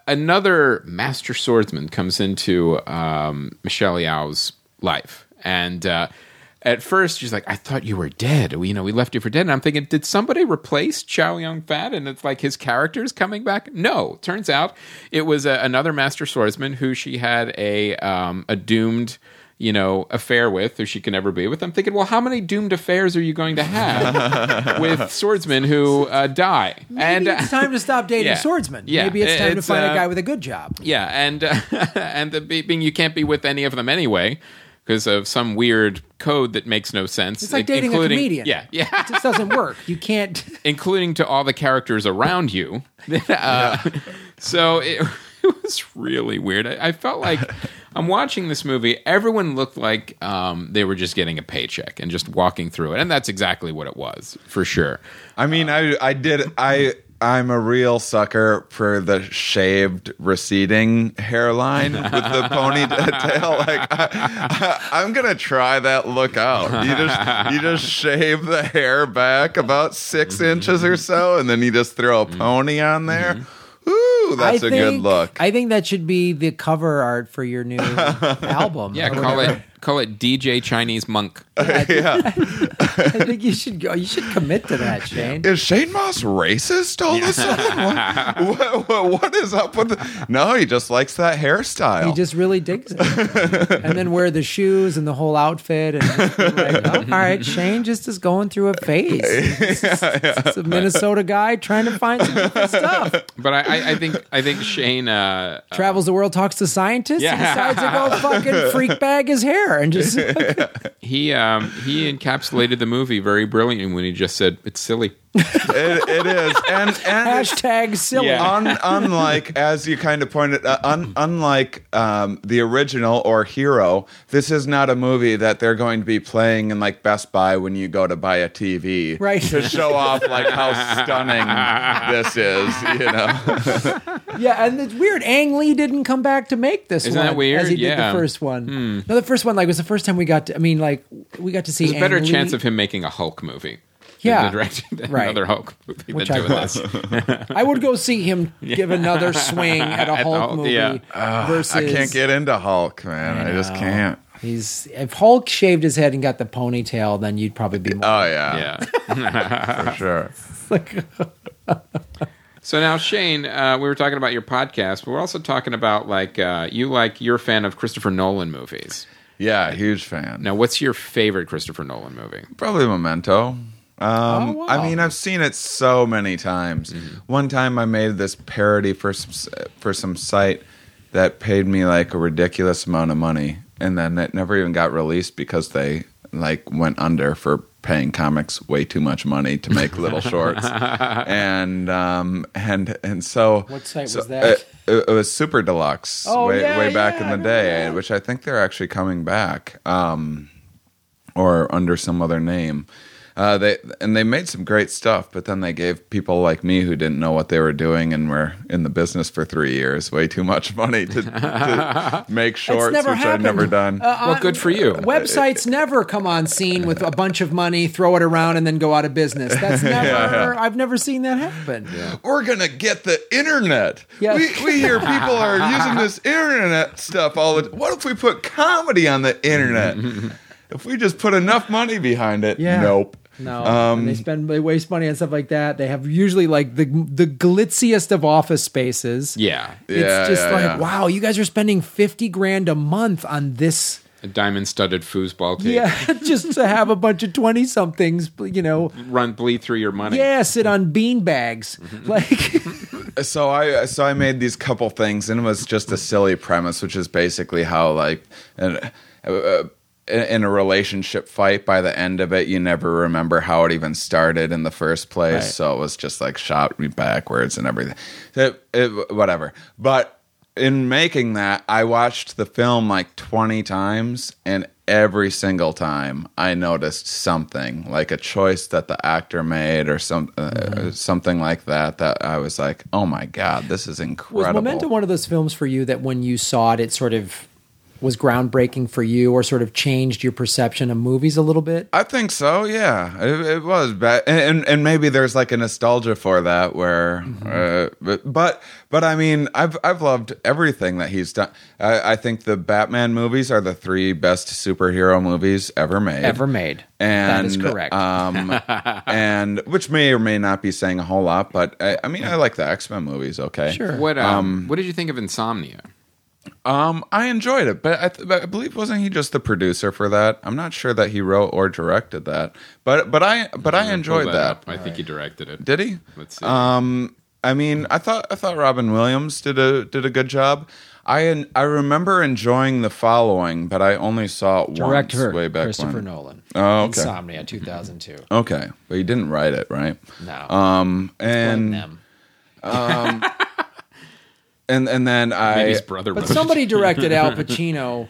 another master swordsman comes into um, Michelle Yeoh's life, and uh, at first she's like, "I thought you were dead. We, you know, we left you for dead." And I'm thinking, did somebody replace Chow Yun Fat? And it's like his character is coming back. No, turns out it was a, another master swordsman who she had a um, a doomed. You know, affair with, or she can never be with. I'm thinking, well, how many doomed affairs are you going to have with swordsmen who uh, die? Maybe and it's time to stop dating Yeah. swordsmen. Yeah. Maybe it's time to find uh, a guy with a good job. yeah, and uh, and the being you can't be with any of them anyway because of some weird code that makes no sense. It's like in- dating a including- comedian. Yeah, yeah, It just doesn't work. You can't. including to all the characters around you. Uh, So it, it was really weird. I, I felt like I'm watching this movie. Everyone looked like um, they were just getting a paycheck and just walking through it, and that's exactly what it was for sure. I mean, I I did I I'm a real sucker for the shaved receding hairline with the ponytail. Like I, I'm gonna try that look out. You just you just shave the hair back about 6 Mm-hmm. inches or so, and then you just throw a pony on there. Ooh, that's I a think, good look. I think that should be the cover art for your new album. Yeah, call whatever. it call it DJ Chinese Monk. yeah. I think you should go. You should commit to that, Shane. Is Shane Mauss racist all of a sudden? What, what, what- what is up with the, No, he just likes that hairstyle. He just really digs it, and then wear the shoes and the whole outfit, and like, oh, all right, Shane just is going through a phase. He's just a Minnesota guy trying to find some different stuff. But I, I, I think I think Shane uh, Travels the world, talks to scientists, Yeah. and decides to go fucking freak bag his hair and just he um, he encapsulated the movie very brilliantly when he just said it's silly. It, it is, and and hashtag silly. Yeah. Un, unlike, as you kind of pointed, uh, un, unlike um, the original or Hero, this is not a movie that they're going to be playing in like Best Buy when you go to buy a TV, Right. To show off like how stunning this is, you know. Yeah, and it's weird. Ang Lee didn't come back to make this Isn't one that weird? as he did Yeah. the first one. No, the first one like was the first time we got. to I mean, like we got to see There's a better Ang chance Lee, of him making a Hulk movie. Yeah. than directing Right. another Hulk movie Which than I doing would. this. I would go see him give another swing at a At Hulk Hulk, movie yeah. versus. I can't get into Hulk, man. I, just can't. He's if Hulk shaved his head and got the ponytail, then you'd probably be more. Oh yeah, Yeah. for sure. So now, Shane, uh, we were talking about your podcast, but we're also talking about like uh, you like you're a fan of Christopher Nolan movies. Yeah, huge fan. Now, what's your favorite Christopher Nolan movie? Probably Memento. Um, Oh, wow. I mean, I've seen it so many times. One time, I made this parody for some, for some site that paid me like a ridiculous amount of money, and then it never even got released because they like went under for paying comics way too much money to make little shorts, and um, and and so What site so, was that? it, it was Super Deluxe Oh, way yeah, way back yeah, in the day, that. which I think they're actually coming back. Um, or under some other name. Uh, they and they made some great stuff, but then they gave people like me who didn't know what they were doing and were in the business for three years way too much money to, to make shorts, never which I've never done. well, good for you. Websites never come on scene with a bunch of money, throw it around, and then go out of business. That's never. I've never seen that happen. we're gonna get the internet. Yeah. We, we hear people are using this internet stuff all the. Time. What if we put comedy on the internet? if we just put enough money behind it, Yeah. nope. No, Um, and they spend they waste money on stuff like that. They have usually like the the glitziest of office spaces. Yeah. It's Yeah, just yeah, like yeah. wow, you guys are spending fifty grand a month on this A diamond-studded foosball tape. Yeah, just to have a bunch of twenty somethings, you know. Run bleed through your money. Yeah, sit on bean bags. Like so I so I made these couple things, and it was just a silly premise, which is basically how like. Uh, uh, in a relationship fight by the end of it you never remember how it even started in the first place Right. so it was just like shot me backwards and everything it, it, whatever but in making that i watched the film like 20 times and every single time i noticed something like a choice that the actor made or some uh, something like that that i was like oh my god this is incredible. was Memento one of those films for you that when you saw it, it sort of was groundbreaking for you, or sort of changed your perception of movies a little bit? I think so. Yeah, it, it was bad, and, and and maybe there's like a nostalgia for that. Where, uh, but, but but I mean, I've I've loved everything that he's done. I, I think the Batman movies are the three best superhero movies ever made. Ever made. And, that is correct. Um, and which may or may not be saying a whole lot, but I, I mean, I like the X Men movies. Okay, Sure. What um, what did you think of Insomnia? Um, I enjoyed it, but I, th- but I believe wasn't he just the producer for that? I'm not sure that he wrote or directed that, but but I but I enjoyed that. up. I think he directed it. Did he? Let's see. Um, I mean, I thought I thought Robin Williams did a did a good job. I en- I remember enjoying the following, but I only saw it Direct once way back Christopher when. Nolan. Oh, okay. Insomnia, 2002. Okay, but he didn't write it, right? No. Um, and them. and and then I Maybe his brother But wrote it. somebody directed Al Pacino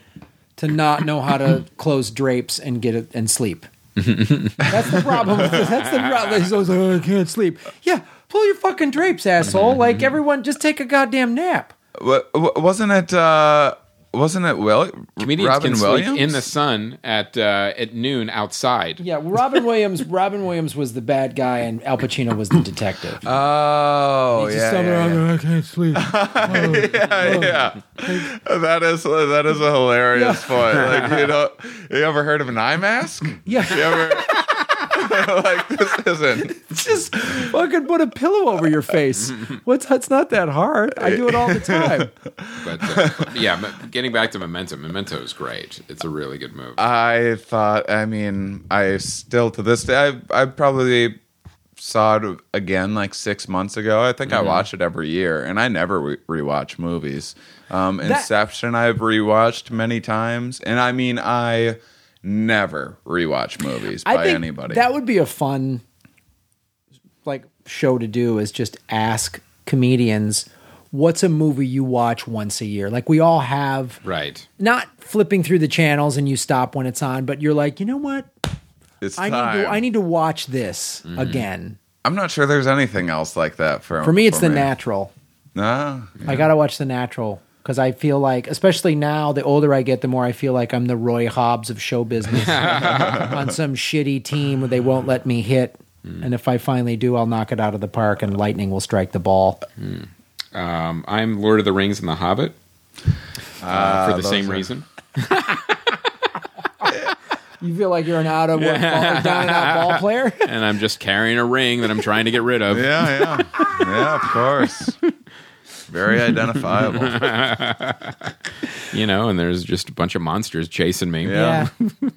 to not know how to close drapes and get it and sleep. That's the problem. That's the problem. He's always like, "Oh, I can't sleep. Yeah, pull your fucking drapes, asshole. Like everyone, just take a goddamn nap. wa- wa- wasn't it uh wasn't it Will Comedians Robin can Williams sleep in the sun at uh, at noon outside. Yeah, Robin Williams. Robin Williams was the bad guy, and Al Pacino was the detective. Oh He's just yeah, somewhere yeah, yeah. I can't sleep. yeah, yeah. That is that is a hilarious point. Like you know, you ever heard of an eye mask? Yeah. You ever like this isn't just fucking put a pillow over your face. What's that's not that hard. I do it all the time. But uh, yeah, getting back to Memento, Memento is great. It's a really good movie. I thought I mean I still to this day I I probably saw it again like six months ago. I think I watch it every year, and I never re- rewatch movies. Um, Inception I've rewatched many times, and I mean I never rewatch movies I by think anybody. that would be a fun like show to do is just ask comedians what's a movie you watch once a year? Like we all have right. not flipping through the channels and you stop when it's on but you're like you know what? It's i time. need to i need to watch this mm-hmm. again. I'm not sure there's anything else like that for for me it's the natural. No, i gotta watch the natural because i feel like especially now the older i get the more i feel like i'm the roy hobbs of show business on some shitty team where they won't let me hit and if i finally do i'll knock it out of the park and lightning will strike the ball Um, I'm Lord of the Rings and the Hobbit uh, for the same are- reason. you feel like you're an out of work ball, down and out ball player and I'm just carrying a ring that I'm trying to get rid of. Yeah, yeah, yeah. Of course. Very identifiable. You know, and there's just a bunch of monsters chasing me. Yeah. yeah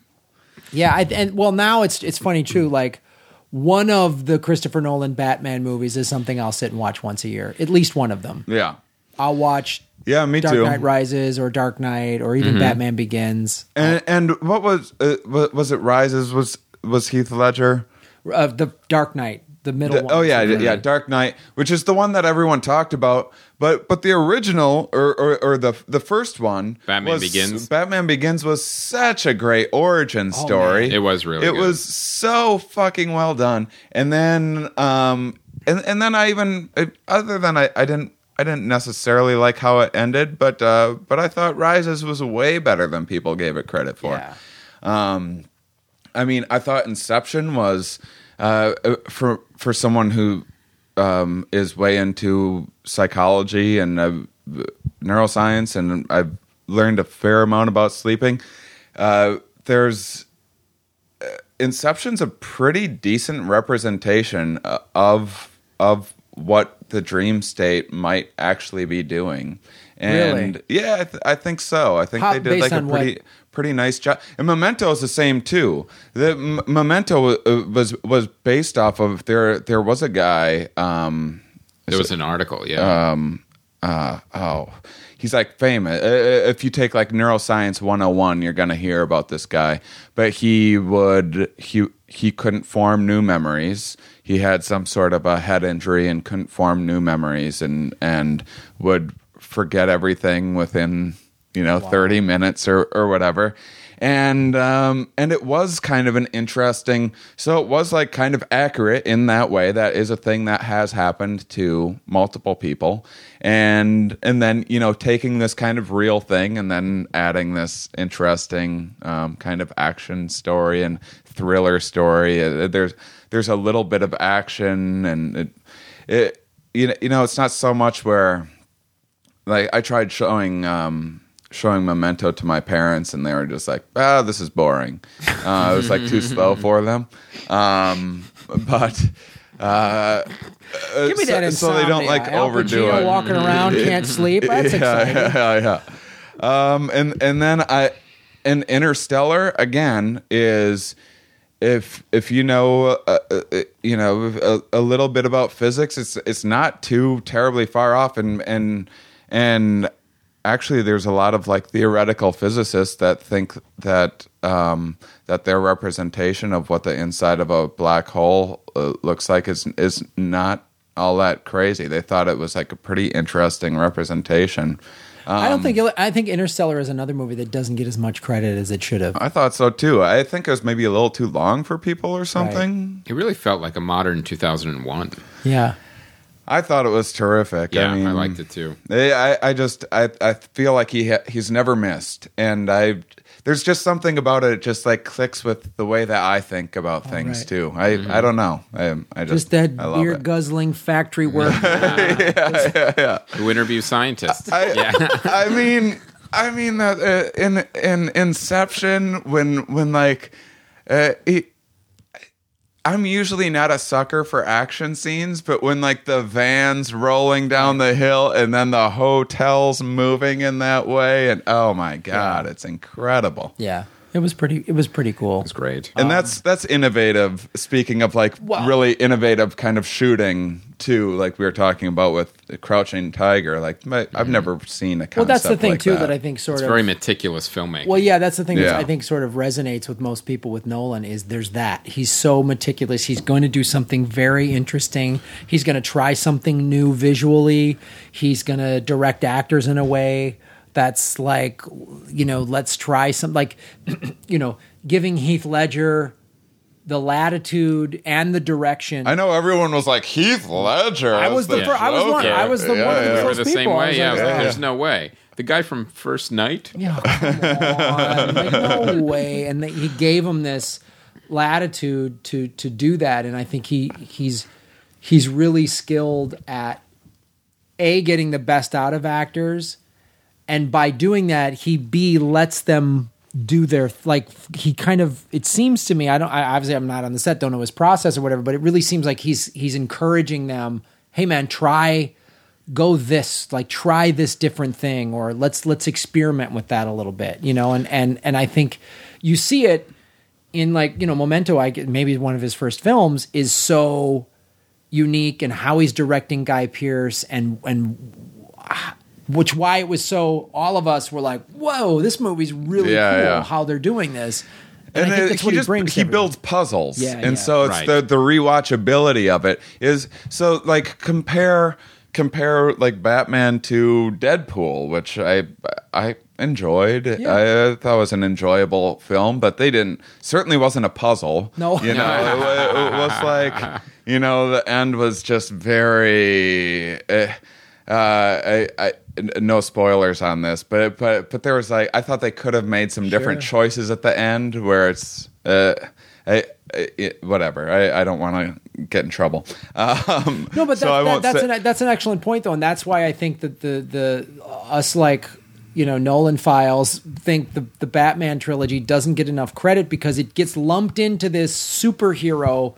yeah I, and well now it's it's funny too like one of the christopher nolan batman movies is something i'll sit and watch once a year at least one of them Yeah. i'll watch Yeah, me dark too. knight rises or dark knight or Mm-hmm. even batman begins And and what was uh, was it? Rises was was Heath Ledger? uh, the dark knight the middle The- one oh yeah, for yeah, Dark Knight, which is the one that everyone talked about. But but the original or or, or the the first one, Batman was- Begins? Batman Begins was such a great origin story. It was really It good. was so fucking well done. And then um and and then I even other than I I didn't. I didn't necessarily like how it ended, but uh, but I thought Rises was way better than people gave it credit for. yeah Um, I mean, I thought Inception was uh, uh, for for someone who um, is way into psychology and uh, neuroscience, and I've learned a fair amount about sleeping. Uh, there's uh, Inception's a pretty decent representation of of what the dream state might actually be doing. And Really? yeah, I, th- I think so. I think How- they did like a pretty what? Pretty nice job. And Memento is the same too. The M- Memento uh, was was based off of there. There was a guy. Um, There was an article, yeah. uh, oh, he's like famous. Uh, if you take like neuroscience 101, you're gonna hear about this guy. But he would he he couldn't form new memories. He had some sort of a head injury and couldn't form new memories, and and would forget everything within you know 30 minutes or or whatever. And um, and it was kind of an interesting. So it was like kind of accurate in that way. That is a thing that has happened to multiple people, and and then you know taking this kind of real thing and then adding this interesting um, kind of action story and thriller story. Uh, There's there's a little bit of action and it, it you know you know it's not so much where like I tried showing um, showing Memento to my parents, and they were just like, "Ah, this is boring." Uh, it was like too slow for them. Um, but uh, Give me so, that so they don't like Al overdo Pacino it. walking around, can't sleep. That's exciting. yeah, yeah, yeah. Um, and and then I, and Interstellar again is if if you know uh, uh, you know a, a little bit about physics, it's it's not too terribly far off, and and and actually there's a lot of like theoretical physicists that think that um, that their representation of what the inside of a black hole uh, looks like is is not all that crazy. They thought it was like a pretty interesting representation. I Um, don't think. I think Interstellar is another movie that doesn't get as much credit as it should have. I thought so too. I think it was maybe a little too long for people or something. it really felt like a modern 2001. Yeah. I thought it was terrific. Yeah, I, I, liked it too. I, I just I, I feel like he ha- he's never missed, and I there's just something about it. it just like clicks with the way that I think about things right. too. I I don't know. I I just Just that I love beer it. guzzling factory work. Who interview scientists? I, yeah. I mean, I mean that uh, in in Inception when when like uh, it, I'm usually not a sucker for action scenes, but when like the vans rolling down the hill and then the hotels moving in that way, and oh my god, it's incredible. yeah. It was pretty. It was pretty cool. It's great. And that's um, that's innovative. Speaking of like Well- really innovative kind of shooting too, like we were talking about with Crouching Tiger. Like my, I've mm-hmm. never seen a concept Well, that's the thing like too that. that I think sort It's of. very meticulous filmmaking. Well, yeah, that's the thing that I think sort of resonates with most people with Nolan is there's that. He's so meticulous. He's going to do something very interesting. He's going to try something new visually. He's going to direct actors in a way that's like, you know, let's try some like, you know, giving Heath Ledger the latitude and the direction. I know everyone was like Heath Ledger. I was the as fir- I was one- I was the Yeah, one of yeah. the we the same people. I way. was yeah, I like, yeah. there's no way. The guy from First Night. Yeah, come on. like, no way. And that he gave him this latitude to to do that, and I think he he's he's really skilled at a getting the best out of actors, and by doing that, he b lets them do their like he kind of it seems to me i don't I, obviously i'm not on the set don't know his process or whatever but it really seems like he's he's encouraging them hey man try go this like try this different thing or let's let's experiment with that a little bit you know? And and and i think you see it in like you know memento i maybe one of his first films is so unique and how he's directing Guy Pearce and and which why it was so all of us were like whoa this movie's really Yeah, cool yeah. how they're doing this and, And i think it- that's he what he, just brings he everyone. builds puzzles, Yeah, and yeah. so it's Right. the the rewatchability of it is so like compare compare like Batman to Deadpool, which I I enjoyed. I thought it was an enjoyable film, but they didn't certainly wasn't a puzzle. No. you know, it, wa- it was like you know the end was just very. Uh, uh, I, I, n- no spoilers on this, but but but there was like I thought they could have made some different Sure. choices at the end where it's uh, I, I whatever. I, I don't want to get in trouble. Um, No, but that, I that, that's say- an that's an excellent point though, and that's why I think that the the us like you know Nolan files think the the Batman trilogy doesn't get enough credit because it gets lumped into this superhero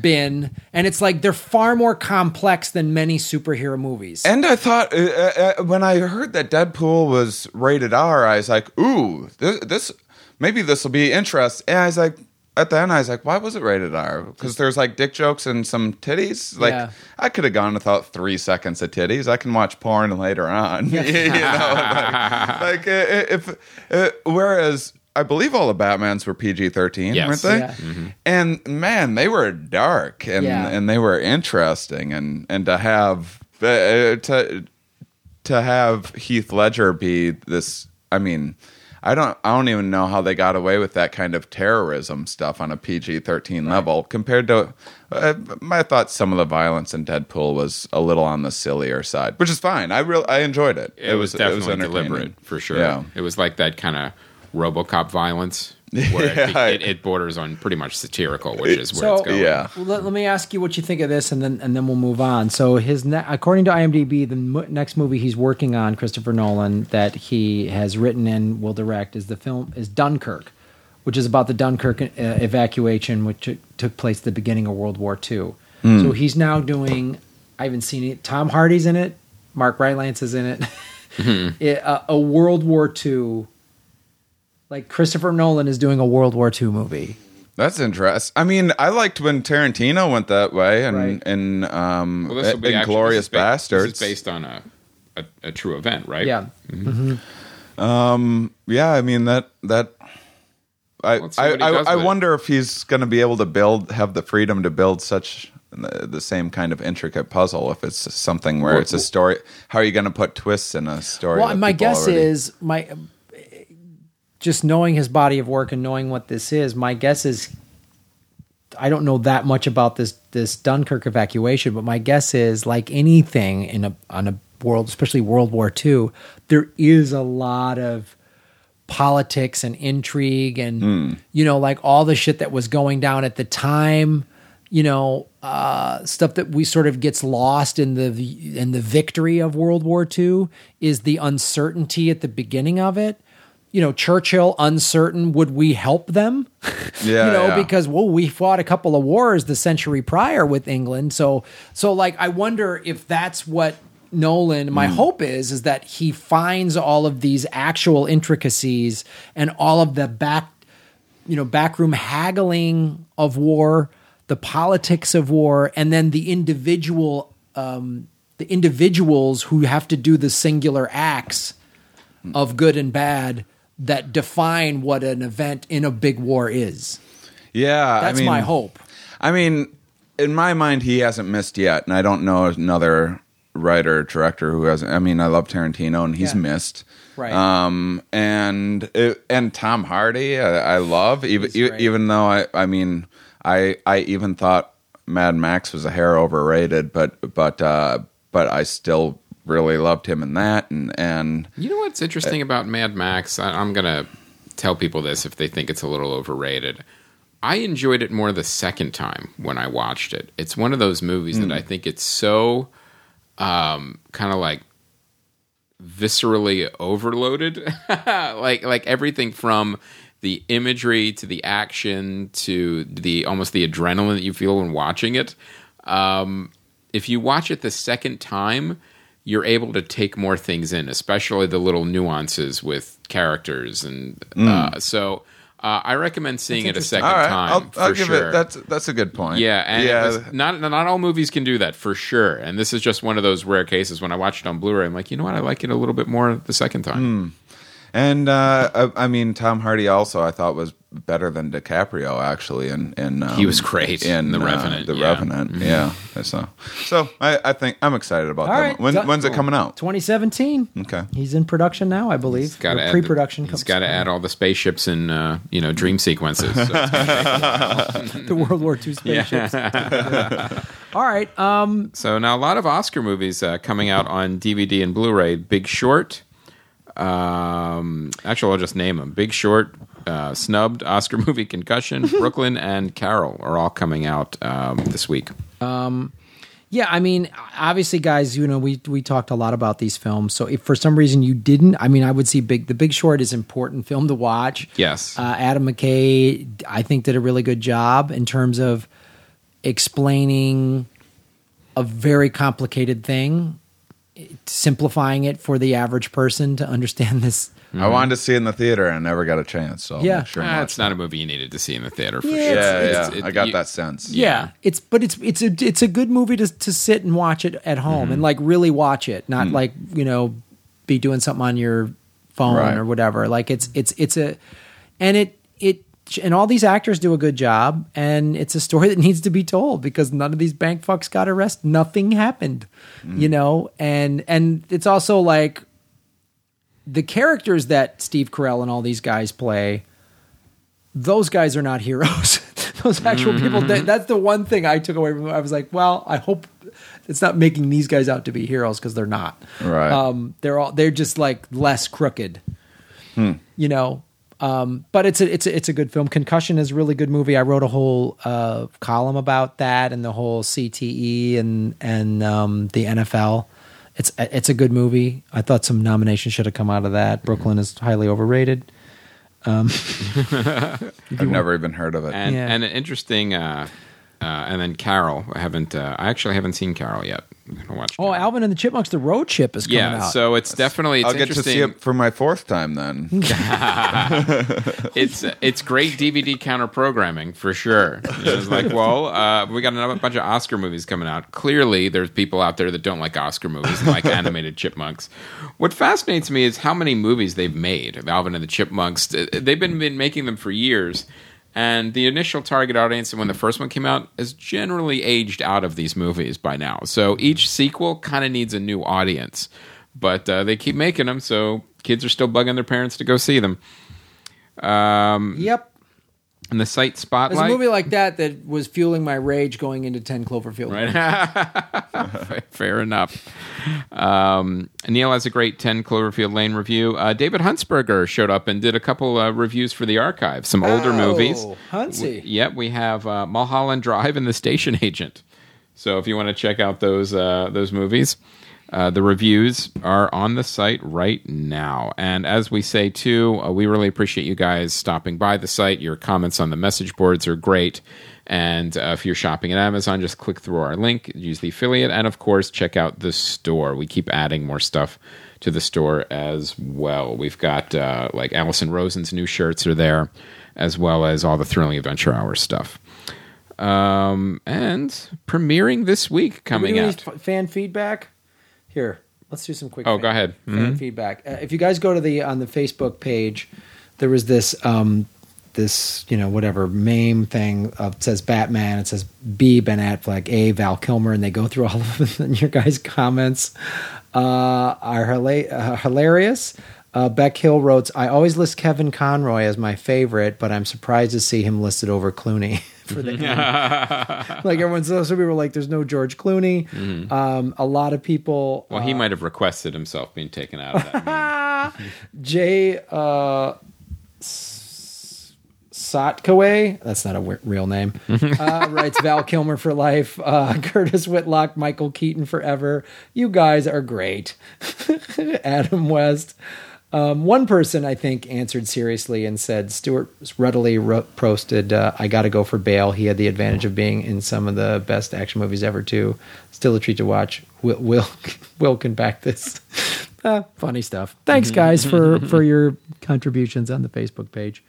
bin, and it's like they're far more complex than many superhero movies. And I thought uh, uh, uh, when I heard that Deadpool was rated R, I was like, "Ooh, this, this maybe this will be interesting." And I was like, at the end, I was like, "Why was it rated R?" Because there's like dick jokes and some titties. Like Yeah. I could have gone without three seconds of titties. I can watch porn later on. you know, like, like, uh, if uh, whereas. I believe all the Batmans were PG thirteen, Yes. weren't they? Yeah. And man, they were dark and Yeah. and they were interesting, and and to have uh, to to have Heath Ledger be this. I mean, I don't I don't even know how they got away with that kind of terrorism stuff on a PG thirteen level compared to. Uh, I thought some of the violence in Deadpool was a little on the sillier side, which is fine. I real I enjoyed it. It, was, definitely entertaining. deliberate for sure. Yeah. It was like that kind of RoboCop violence where it- Yeah. it, it, borders on pretty much satirical, which is where So it's going. yeah. Well, let, let me ask you what you think of this, and then and then we'll move on. So his ne- according to IMDb, the mo- next movie he's working on, Christopher Nolan, that he has written and will direct is the film is Dunkirk, which is about the Dunkirk uh, evacuation, which took- took place at the beginning of World War II. So he's now doing. I haven't seen it. Tom Hardy's in it. Mark Rylance is in it. It- a, a World War II. Like Christopher Nolan is doing a World War II movie. That's interesting. I mean, I liked when Tarantino went that way, and Right. and um, Well, this will be in actually- Glorious this is ba- Bastards. This is based on a, a, a true event, right? Yeah. Um. Yeah, I mean that that. I I, I, I wonder if he's going to be able to build have the freedom to build such the, the same kind of intricate puzzle if it's something where Well, it's a story. How are you going to put twists in a story? Well, my guess already- is my just knowing his body of work and knowing what this is. My guess is I don't know that much about this this Dunkirk evacuation, but my guess is like anything in a on a world, especially World War II, there is a lot of politics and intrigue and you know like all the shit that was going down at the time you know uh, stuff that we sort of gets lost in the in the victory of World War II is the uncertainty at the beginning of it. You know, Churchill uncertain would we help them? Yeah, you know, yeah. because well, we fought a couple of wars the century prior with England, so so like I wonder if that's what Nolan. My hope is is that he finds all of these actual intricacies and all of the back you know backroom haggling of war, the politics of war, and then the individual um, the individuals who have to do the singular acts of good and bad that define what an event in a big war is. Yeah, That's I mean, my hope. I mean, in my mind, he hasn't missed yet, and I don't know another writer director who hasn't. I mean, I love Tarantino, and he's Yeah. missed. Right. Um, and it, and Tom Hardy, I, I love even even though I I mean I I even thought Mad Max was a hair overrated, but but uh, but I still really loved him in that, and and You know what's interesting about Mad Max? I, I'm gonna tell people this if they think it's a little overrated. I enjoyed it more the second time when I watched it. It's one of those movies that I think it's so um, kind of like viscerally overloaded, like like everything from the imagery to the action to the almost the adrenaline that you feel when watching it. Um, if you watch it the second time, you're able to take more things in, especially the little nuances with characters, and uh, so uh, I recommend seeing it a second all right, time I'll, for I'll give sure. it. That's that's a good point. Yeah, and yeah. not not all movies can do that for sure. And this is just one of those rare cases when I watched it on Blu-ray. I'm like, you know what? I like it a little bit more the second time. And uh, I, I mean, Tom Hardy also I thought was better than DiCaprio actually. In, in um, He was great in The uh, Revenant, the yeah. Revenant, yeah. So, so I, I think I'm excited about All that. right, When, done. when's it coming out? 2017. Okay. He's in production now, I believe. Got to pre-production. He's comes- got to add all the spaceships and uh, you know dream sequences. So the World War II spaceships. All right. Um, So now a lot of Oscar movies uh, coming out on DVD and Blu-ray. Big Short. Um, actually, I'll just name them. Big Short, uh, snubbed Oscar movie Concussion, Brooklyn, and Carol are all coming out um, this week. yeah, I mean, obviously, guys, you know, we we talked a lot about these films. So if for some reason you didn't, I mean, I would see Big. The Big Short is important film to watch. Yes. Uh, Adam McKay, I think, did a really good job in terms of explaining a very complicated thing, simplifying it for the average person to understand this. I mm-hmm. wanted to see it in the theater and I never got a chance. So Yeah. sure. Ah, it's not a movie you needed to see in the theater for Yeah, sure. yeah, It's- yeah. it- I got you- that sense. Yeah, it's but it's it's a it's a good movie to to sit and watch it at home mm-hmm. and like really watch it, not mm. like you know be doing something on your phone Right. or whatever. Like it's it's it's a and it it and all these actors do a good job and it's a story that needs to be told because none of these bank fucks got arrested. Nothing happened, you mm. know, and and it's also like the characters that Steve Carell and all these guys play those guys are not heroes. those actual people. That, that's the one thing I took away from. I was like, well, I hope it's not making these guys out to be heroes because they're not. Right. Um, they're all they're just like less crooked. You know. Um, but it's a it's a, it's a good film. Concussion is a really good movie. I wrote a whole uh, column about that and the whole CTE and and um, the NFL. It's it's a good movie. I thought some nominations should have come out of that. Brooklyn is highly overrated. I've never even heard of it. And Yeah. and an interesting. Uh, uh, and then Carol, I haven't. Uh, I actually haven't seen Carol yet. I'm watch. Oh, Carol. Alvin and the Chipmunks: The Road Chip is coming out. yeah. out. So it's definitely. It's I'll get to see it for my fourth time then. it's it's great DVD counter programming for sure. It's like, well, uh, we got another bunch of Oscar movies coming out. Clearly, there's people out there that don't like Oscar movies and like animated chipmunks. What fascinates me is how many movies they've made of Alvin and the Chipmunks. They've been, been making them for years. And the initial target audience, when the first one came out, is generally aged out of these movies by now. So each sequel kind of needs a new audience. But uh, they keep making them, so kids are still bugging their parents to go see them. Um, yep, and the site spotlight. there's a movie like that that was fueling my rage going into Ten Cloverfield. right? Fair enough. Um, Neil has a great 10 Cloverfield Lane review. Uh, David Huntsberger showed up and did a couple uh, reviews for the archive, some older Oh, movies. Huntsy. Yep, we have uh, Mulholland Drive and The Station Agent. So if you want to check out those uh, those movies, uh, the reviews are on the site right now. And as we say too, uh, we really appreciate you guys stopping by the site. Your comments on the message boards are great. And uh, if you're shopping at Amazon, just click through our link, use the affiliate, and of course, check out the store. We keep adding more stuff to the store as well. We've got uh, like Alison Rosen's new shirts are there, as well as all the Thrilling Adventure Hour stuff. Um, and premiering this week coming out. f- fan feedback. Here, let's do some quick. Oh, fan- go ahead. Mhm. feedback. Uh, if you guys go to the on the Facebook page, there was this um this you know whatever meme thing of it says Batman. It says B Ben Affleck, A Val Kilmer, and they go through all of them. And your guys' comments uh, are hila- uh, hilarious. Uh, Beck Hill wrote, "I always list Kevin Conroy as my favorite, but I'm surprised to see him listed over Clooney for the like everyone's so people were like, "There's no George Clooney." Um, a lot of people. Well, he might have requested himself being taken out of that. Jay uh, Sotkaway, that's not a w- real name, uh, writes Val Kilmer for life, uh, Curtis Whitlock, Michael Keaton forever. You guys are great. Adam West. Um, one person, I think, answered seriously and said, Stuart readily ro- posted, uh, I got to go for Bale. He had the advantage of being in some of the best action movies ever, too. Still a treat to watch. Will, Will, Will can back this. Uh, funny stuff. Thanks, guys, for, for your contributions on the Facebook page.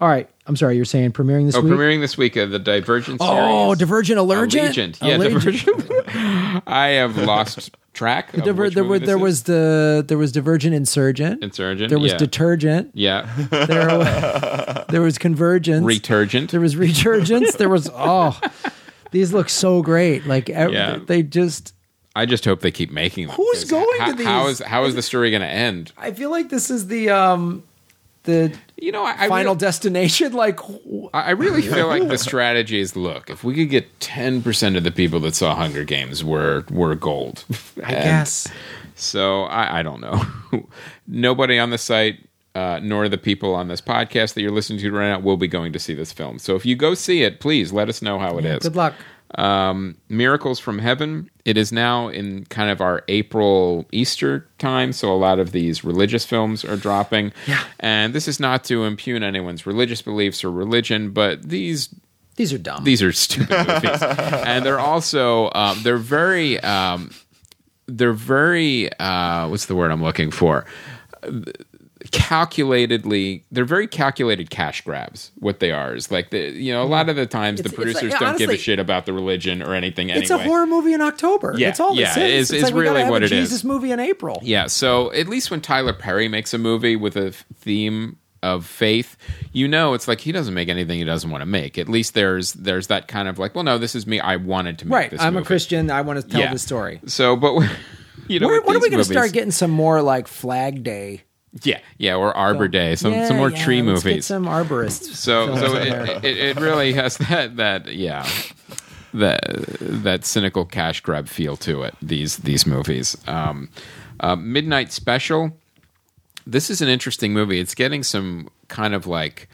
All right. I'm sorry, you're saying premiering this oh, week? premiering this week, uh, the Divergent series. oh, Divergent Allergent? Allegiant. Yeah, Allergent. Divergent. I have lost track. Diver- there, were, there was the there was Divergent Insurgent. Insurgent. There was yeah. Detergent. yeah. There, wa- there was Convergence. Returgent. There was Returgence. there was oh, these look so great. Like ev- Yeah. they just. I just hope they keep making them. Who's going how, to How these? is how is the story going to end? I feel like this is the um the You know, I, I final real- destination. Like wh- I I really feel like the strategy is: look, if we could get ten percent of the people that saw Hunger Games, were were gold. I guess. So I, I don't know. Nobody on the site, uh, nor the people on this podcast that you're listening to right now, will be going to see this film. So if you go see it, please let us know how it is. Good luck. Um, Miracles from Heaven. It is now in kind of our April Easter time, so a lot of these religious films are dropping. Yeah. And this is not to impugn anyone's religious beliefs or religion, but these These are dumb. these are stupid movies, and they're also um, they're very um, they're very uh, what's the word I'm looking for? Calculatedly they're very calculated cash grabs what they are is like the you know a lot mm-hmm. of the times It's- the it's like- producers yeah, don't give a shit about the religion or anything anyway it's a horror movie in October. Yeah, That's all yeah, is. it's- It's, it's like really what it is. Jesus movie in April. Yeah, so at least when Tyler Perry makes a movie with a theme of faith, you know it's like he doesn't make anything he doesn't want to make. At least there's there's that kind of like, well, no, this is me. I wanted to make Right. this. I'm movie. a Christian. I want to tell Yeah. the story. So, but you know, Where, when are we going to start getting some more like Flag Day? Yeah, yeah, or Arbor Day, some Yeah, some more yeah, tree movies. some arborists. so so it, it, it really has that that yeah that that cynical cash grab feel to it these these movies. Um uh, midnight special this is an interesting movie. It's getting some kind of like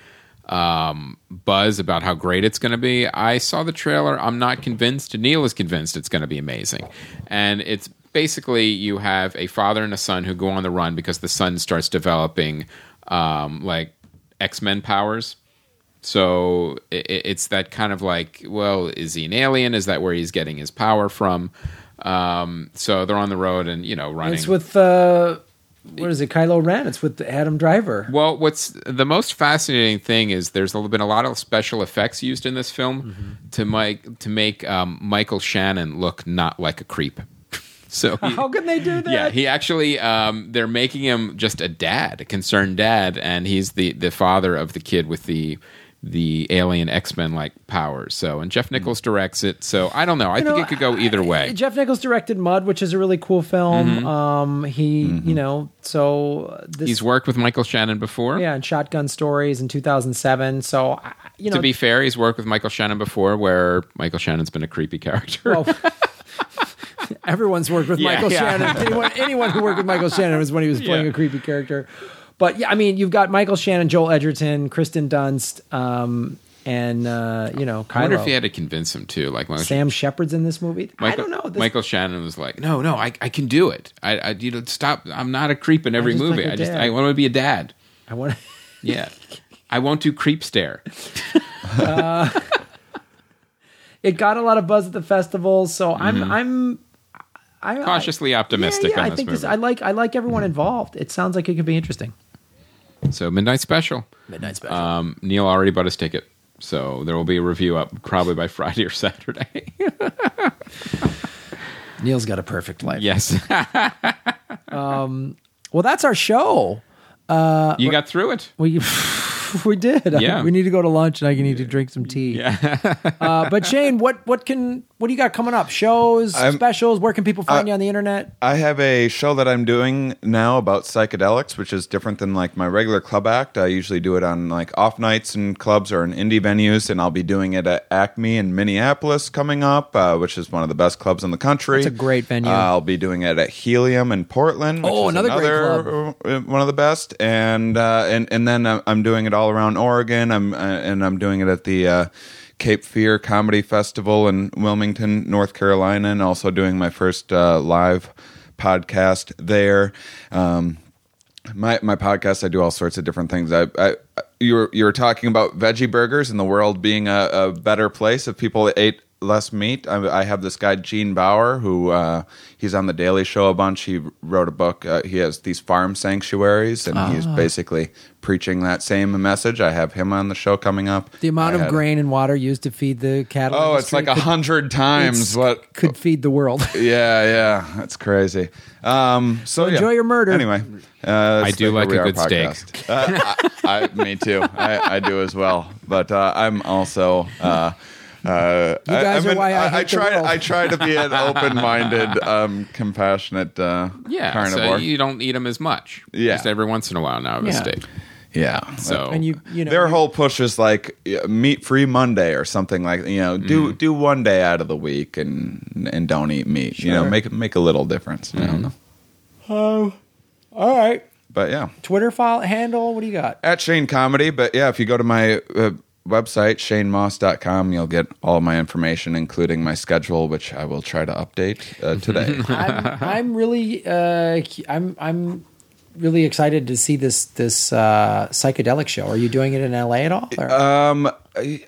um buzz about how great it's going to be. I saw the trailer. I'm not convinced. Neil is convinced it's going to be amazing. And it's basically you have a father and a son who go on the run because the son starts developing um like x-men powers so i i- it's that kind of like, well, is he an alien? Is that where he's getting his power from? Um, so they're on the road and you know running. It's with uh, what is it? Kylo Ren. It's with Adam Driver. well, what's the most fascinating thing is there's been a lot of special effects used in this film Mm-hmm. to make to make um, Michael Shannon look not like a creep. So he, How can they do that? Yeah, he actually um, they're making him just a dad, a concerned dad, and he's the the father of the kid with the the alien X Men like powers. So and Jeff Nichols directs it. So I don't know. I You think know, it could go either I- way. Jeff Nichols directed Mud, which is a really cool film. Mm-hmm. Um, he, you know, so uh, this, He's worked with Michael Shannon before. yeah, and Shotgun Stories in 2007. So, you know, To be fair, he's worked with Michael Shannon before, where Michael Shannon's been a creepy character. well, everyone's worked with Yeah, Michael yeah. Shannon. Anyone, anyone who worked with Michael Shannon was when he was playing Yeah. a creepy character. But yeah, I mean, you've got Michael Shannon, Joel Edgerton, Kirsten Dunst, um, and uh, you know, I wonder if he had to convince him too. Like Michael, Sam Shepard's in this movie. I Michael, don't know. This, Michael Shannon was like, "No, no, I, I can do it. I, I, you know, stop. I'm not a creep in every just movie. like I just, dad." I want to be a dad. I want. Yeah, I won't do creep stare. It got a lot of buzz at the festival, so I'm I'm I. Cautiously optimistic Yeah, yeah on I this think movie. This. I like I like everyone involved. It sounds like it could be interesting. So midnight special. Midnight special. Um, Neil already bought his ticket, so there will be a review up probably by Friday or Saturday. Neil's got a perfect life. yes, Well, that's our show. you got through it. We we did. Yeah. we need to go to lunch, and I need to drink some tea. Yeah. uh, but Shane, what what can what do you got coming up? Shows, I'm- specials. Where can people find Uh, you on the internet? I have a show that I'm doing now about psychedelics, which is different than like my regular club act. I usually do it on like off nights in clubs or in indie venues, and I'll be doing it at Acme in Minneapolis coming up, uh, which is one of the best clubs in the country. It's a great venue. Uh, I'll be doing it at Helium in Portland. Which Oh, is another great another, uh, one of the best. And uh, and and then I'm- I'm doing it all around Oregon. I'm uh, and I'm doing it at the. Cape Fear Comedy Festival in Wilmington, North Carolina, and also doing my first uh, live podcast there. Um, my my podcast, I do all sorts of different things. I, I you were you were talking about veggie burgers and the world being a, a better place if people ate less meat. I, I have this guy Gene Baur who uh, he's on the Daily Show a bunch. He wrote a book. Uh, he has these farm sanctuaries, and he's Ah. basically preaching that same message. I have him on the show coming up. The amount I of had- grain and water used to feed the cattle. Oh, it's like a hundred times what could feed the world. yeah, yeah, that's crazy. Um, so enjoy yeah. your murder. Anyway, uh, I do like a good steak. Uh, I, I, me too. I, I do as well. But uh, I'm also. Uh, uh, You guys I, are I'm why I I, hate the try. world. I try to be an open-minded, um, compassionate uh, Yeah, carnivore. so you don't eat them as much. Yeah. just every once in a while now. Of Yeah. a steak. yeah. So and you, you know, Their whole push is like meat-free Monday or something like you know. Do Mm. do one day out of the week and and don't eat meat. You know, make make a little difference. I Mm-hmm. don't know. Oh, all right. But yeah. Twitter file handle. What do you got? at Shane Comedy. But yeah, if you go to my uh, website, shanemauss.com, you'll get all my information, including my schedule, which I will try to update uh, today. I'm, I'm really, uh, I'm, I'm really excited to see this this uh, psychedelic show. Are you doing it in LA at all? Or- um,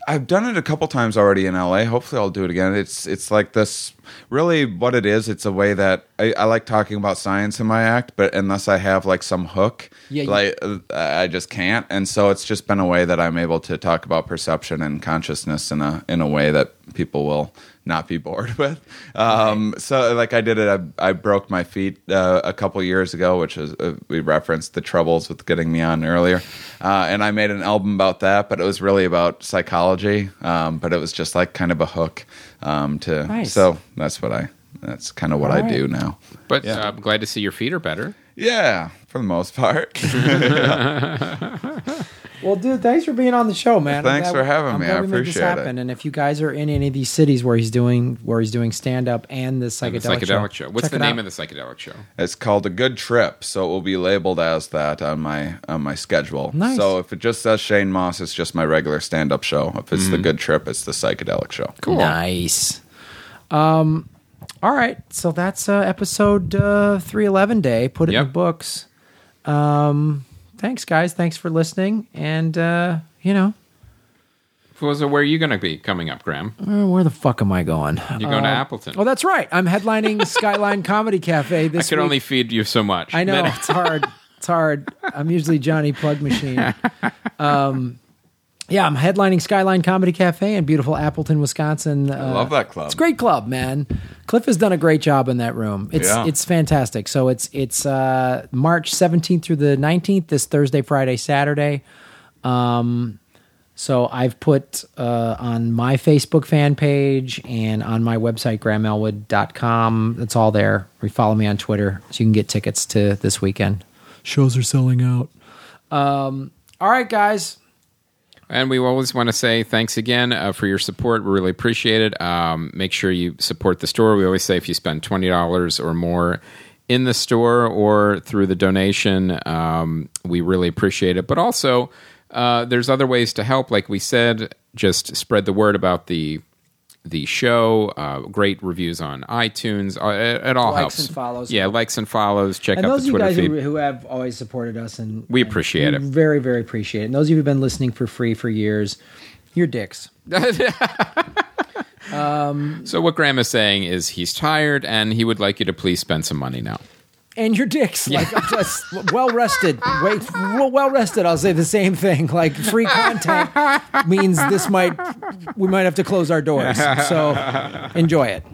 I've done it a couple times already in LA. Hopefully, I'll do it again. It's it's like this. Really, what it is, it's a way that I, I like talking about science in my act, but unless I have like some hook, Yeah, like uh, I just can't. And so it's just been a way that I'm able to talk about perception and consciousness in a in a way that people will not be bored with. Um, So, like I did it. I, I broke my feet uh, a couple years ago, which is uh, we referenced the troubles with getting me on earlier, uh, and I made an album about that. But it was really about psychology. Um, but it was just like kind of a hook um, to. Nice. So that's what I. That's kind of what All I right. do now. But Yeah. uh, I'm glad to see your feet are better. Yeah, for the most part. Well, dude, thanks for being on the show, man. I'm Thanks glad- for having I'm me. glad I we made this appreciate it. happen. And if you guys are in any of these cities where he's doing where he's doing stand up and the psychedelic, And the psychedelic show. What's the name out. of the psychedelic show? It's called a good trip, so it will be labeled as that on my on my schedule. Nice. So if it just says Shane Mauss, it's just my regular stand up show. If it's Mm. the good trip, it's the psychedelic show. Cool. Nice. Um, all right, so that's uh, episode uh, three eleven day. Put it in the books. Um, thanks, guys. Thanks for listening. And uh, you know, So where are you going to be coming up, Graham? uh, where the fuck am I going? You're going to Appleton. Oh, that's right. I'm headlining Skyline Comedy Cafe I this could week. only feed you so much. I know it's hard. It's hard. I'm usually Johnny Plug Machine. Um, yeah, I'm headlining Skyline Comedy Cafe in beautiful Appleton, Wisconsin. I love that club. It's a great club, man. Cliff has done a great job in that room. It's Yeah. it's fantastic. So it's it's uh, March 17th through the 19th. This Thursday, Friday, Saturday. Um, so I've put uh, on my Facebook fan page and on my website, grahamelwood.com. It's all there. Or follow me on Twitter so you can get tickets to this weekend. Shows are selling out. Um, all right, guys. And we always want to say thanks again uh, for your support. We really appreciate it. Um, make sure you support the store. We always say if you spend twenty dollars or more in the store or through the donation, um, we really appreciate it. But also, uh, there's other ways to help. Like we said, just spread the word about the the show. Uh, great reviews on iTunes. Uh, it, it all Likes helps. and follows. Yeah, likes and follows. Check And out those the of you Twitter guys feed. who, who have always supported us and We and appreciate it. Very, very appreciate it. And those of you who've been listening for free for years, you're dicks. so what Graham is saying is he's tired and he would like you to please spend some money now. And you're dicks. Like just well rested. Wait, well rested. I'll say the same thing. Like free content means this might we might have to close our doors. So enjoy it.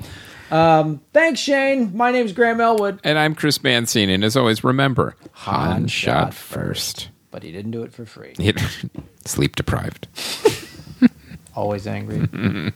Um, thanks, Shane. My name's Graham Elwood. And I'm Chris Mancini, and as always, remember, Han, Han shot, shot first. But he didn't do it for free. Sleep deprived. Always angry.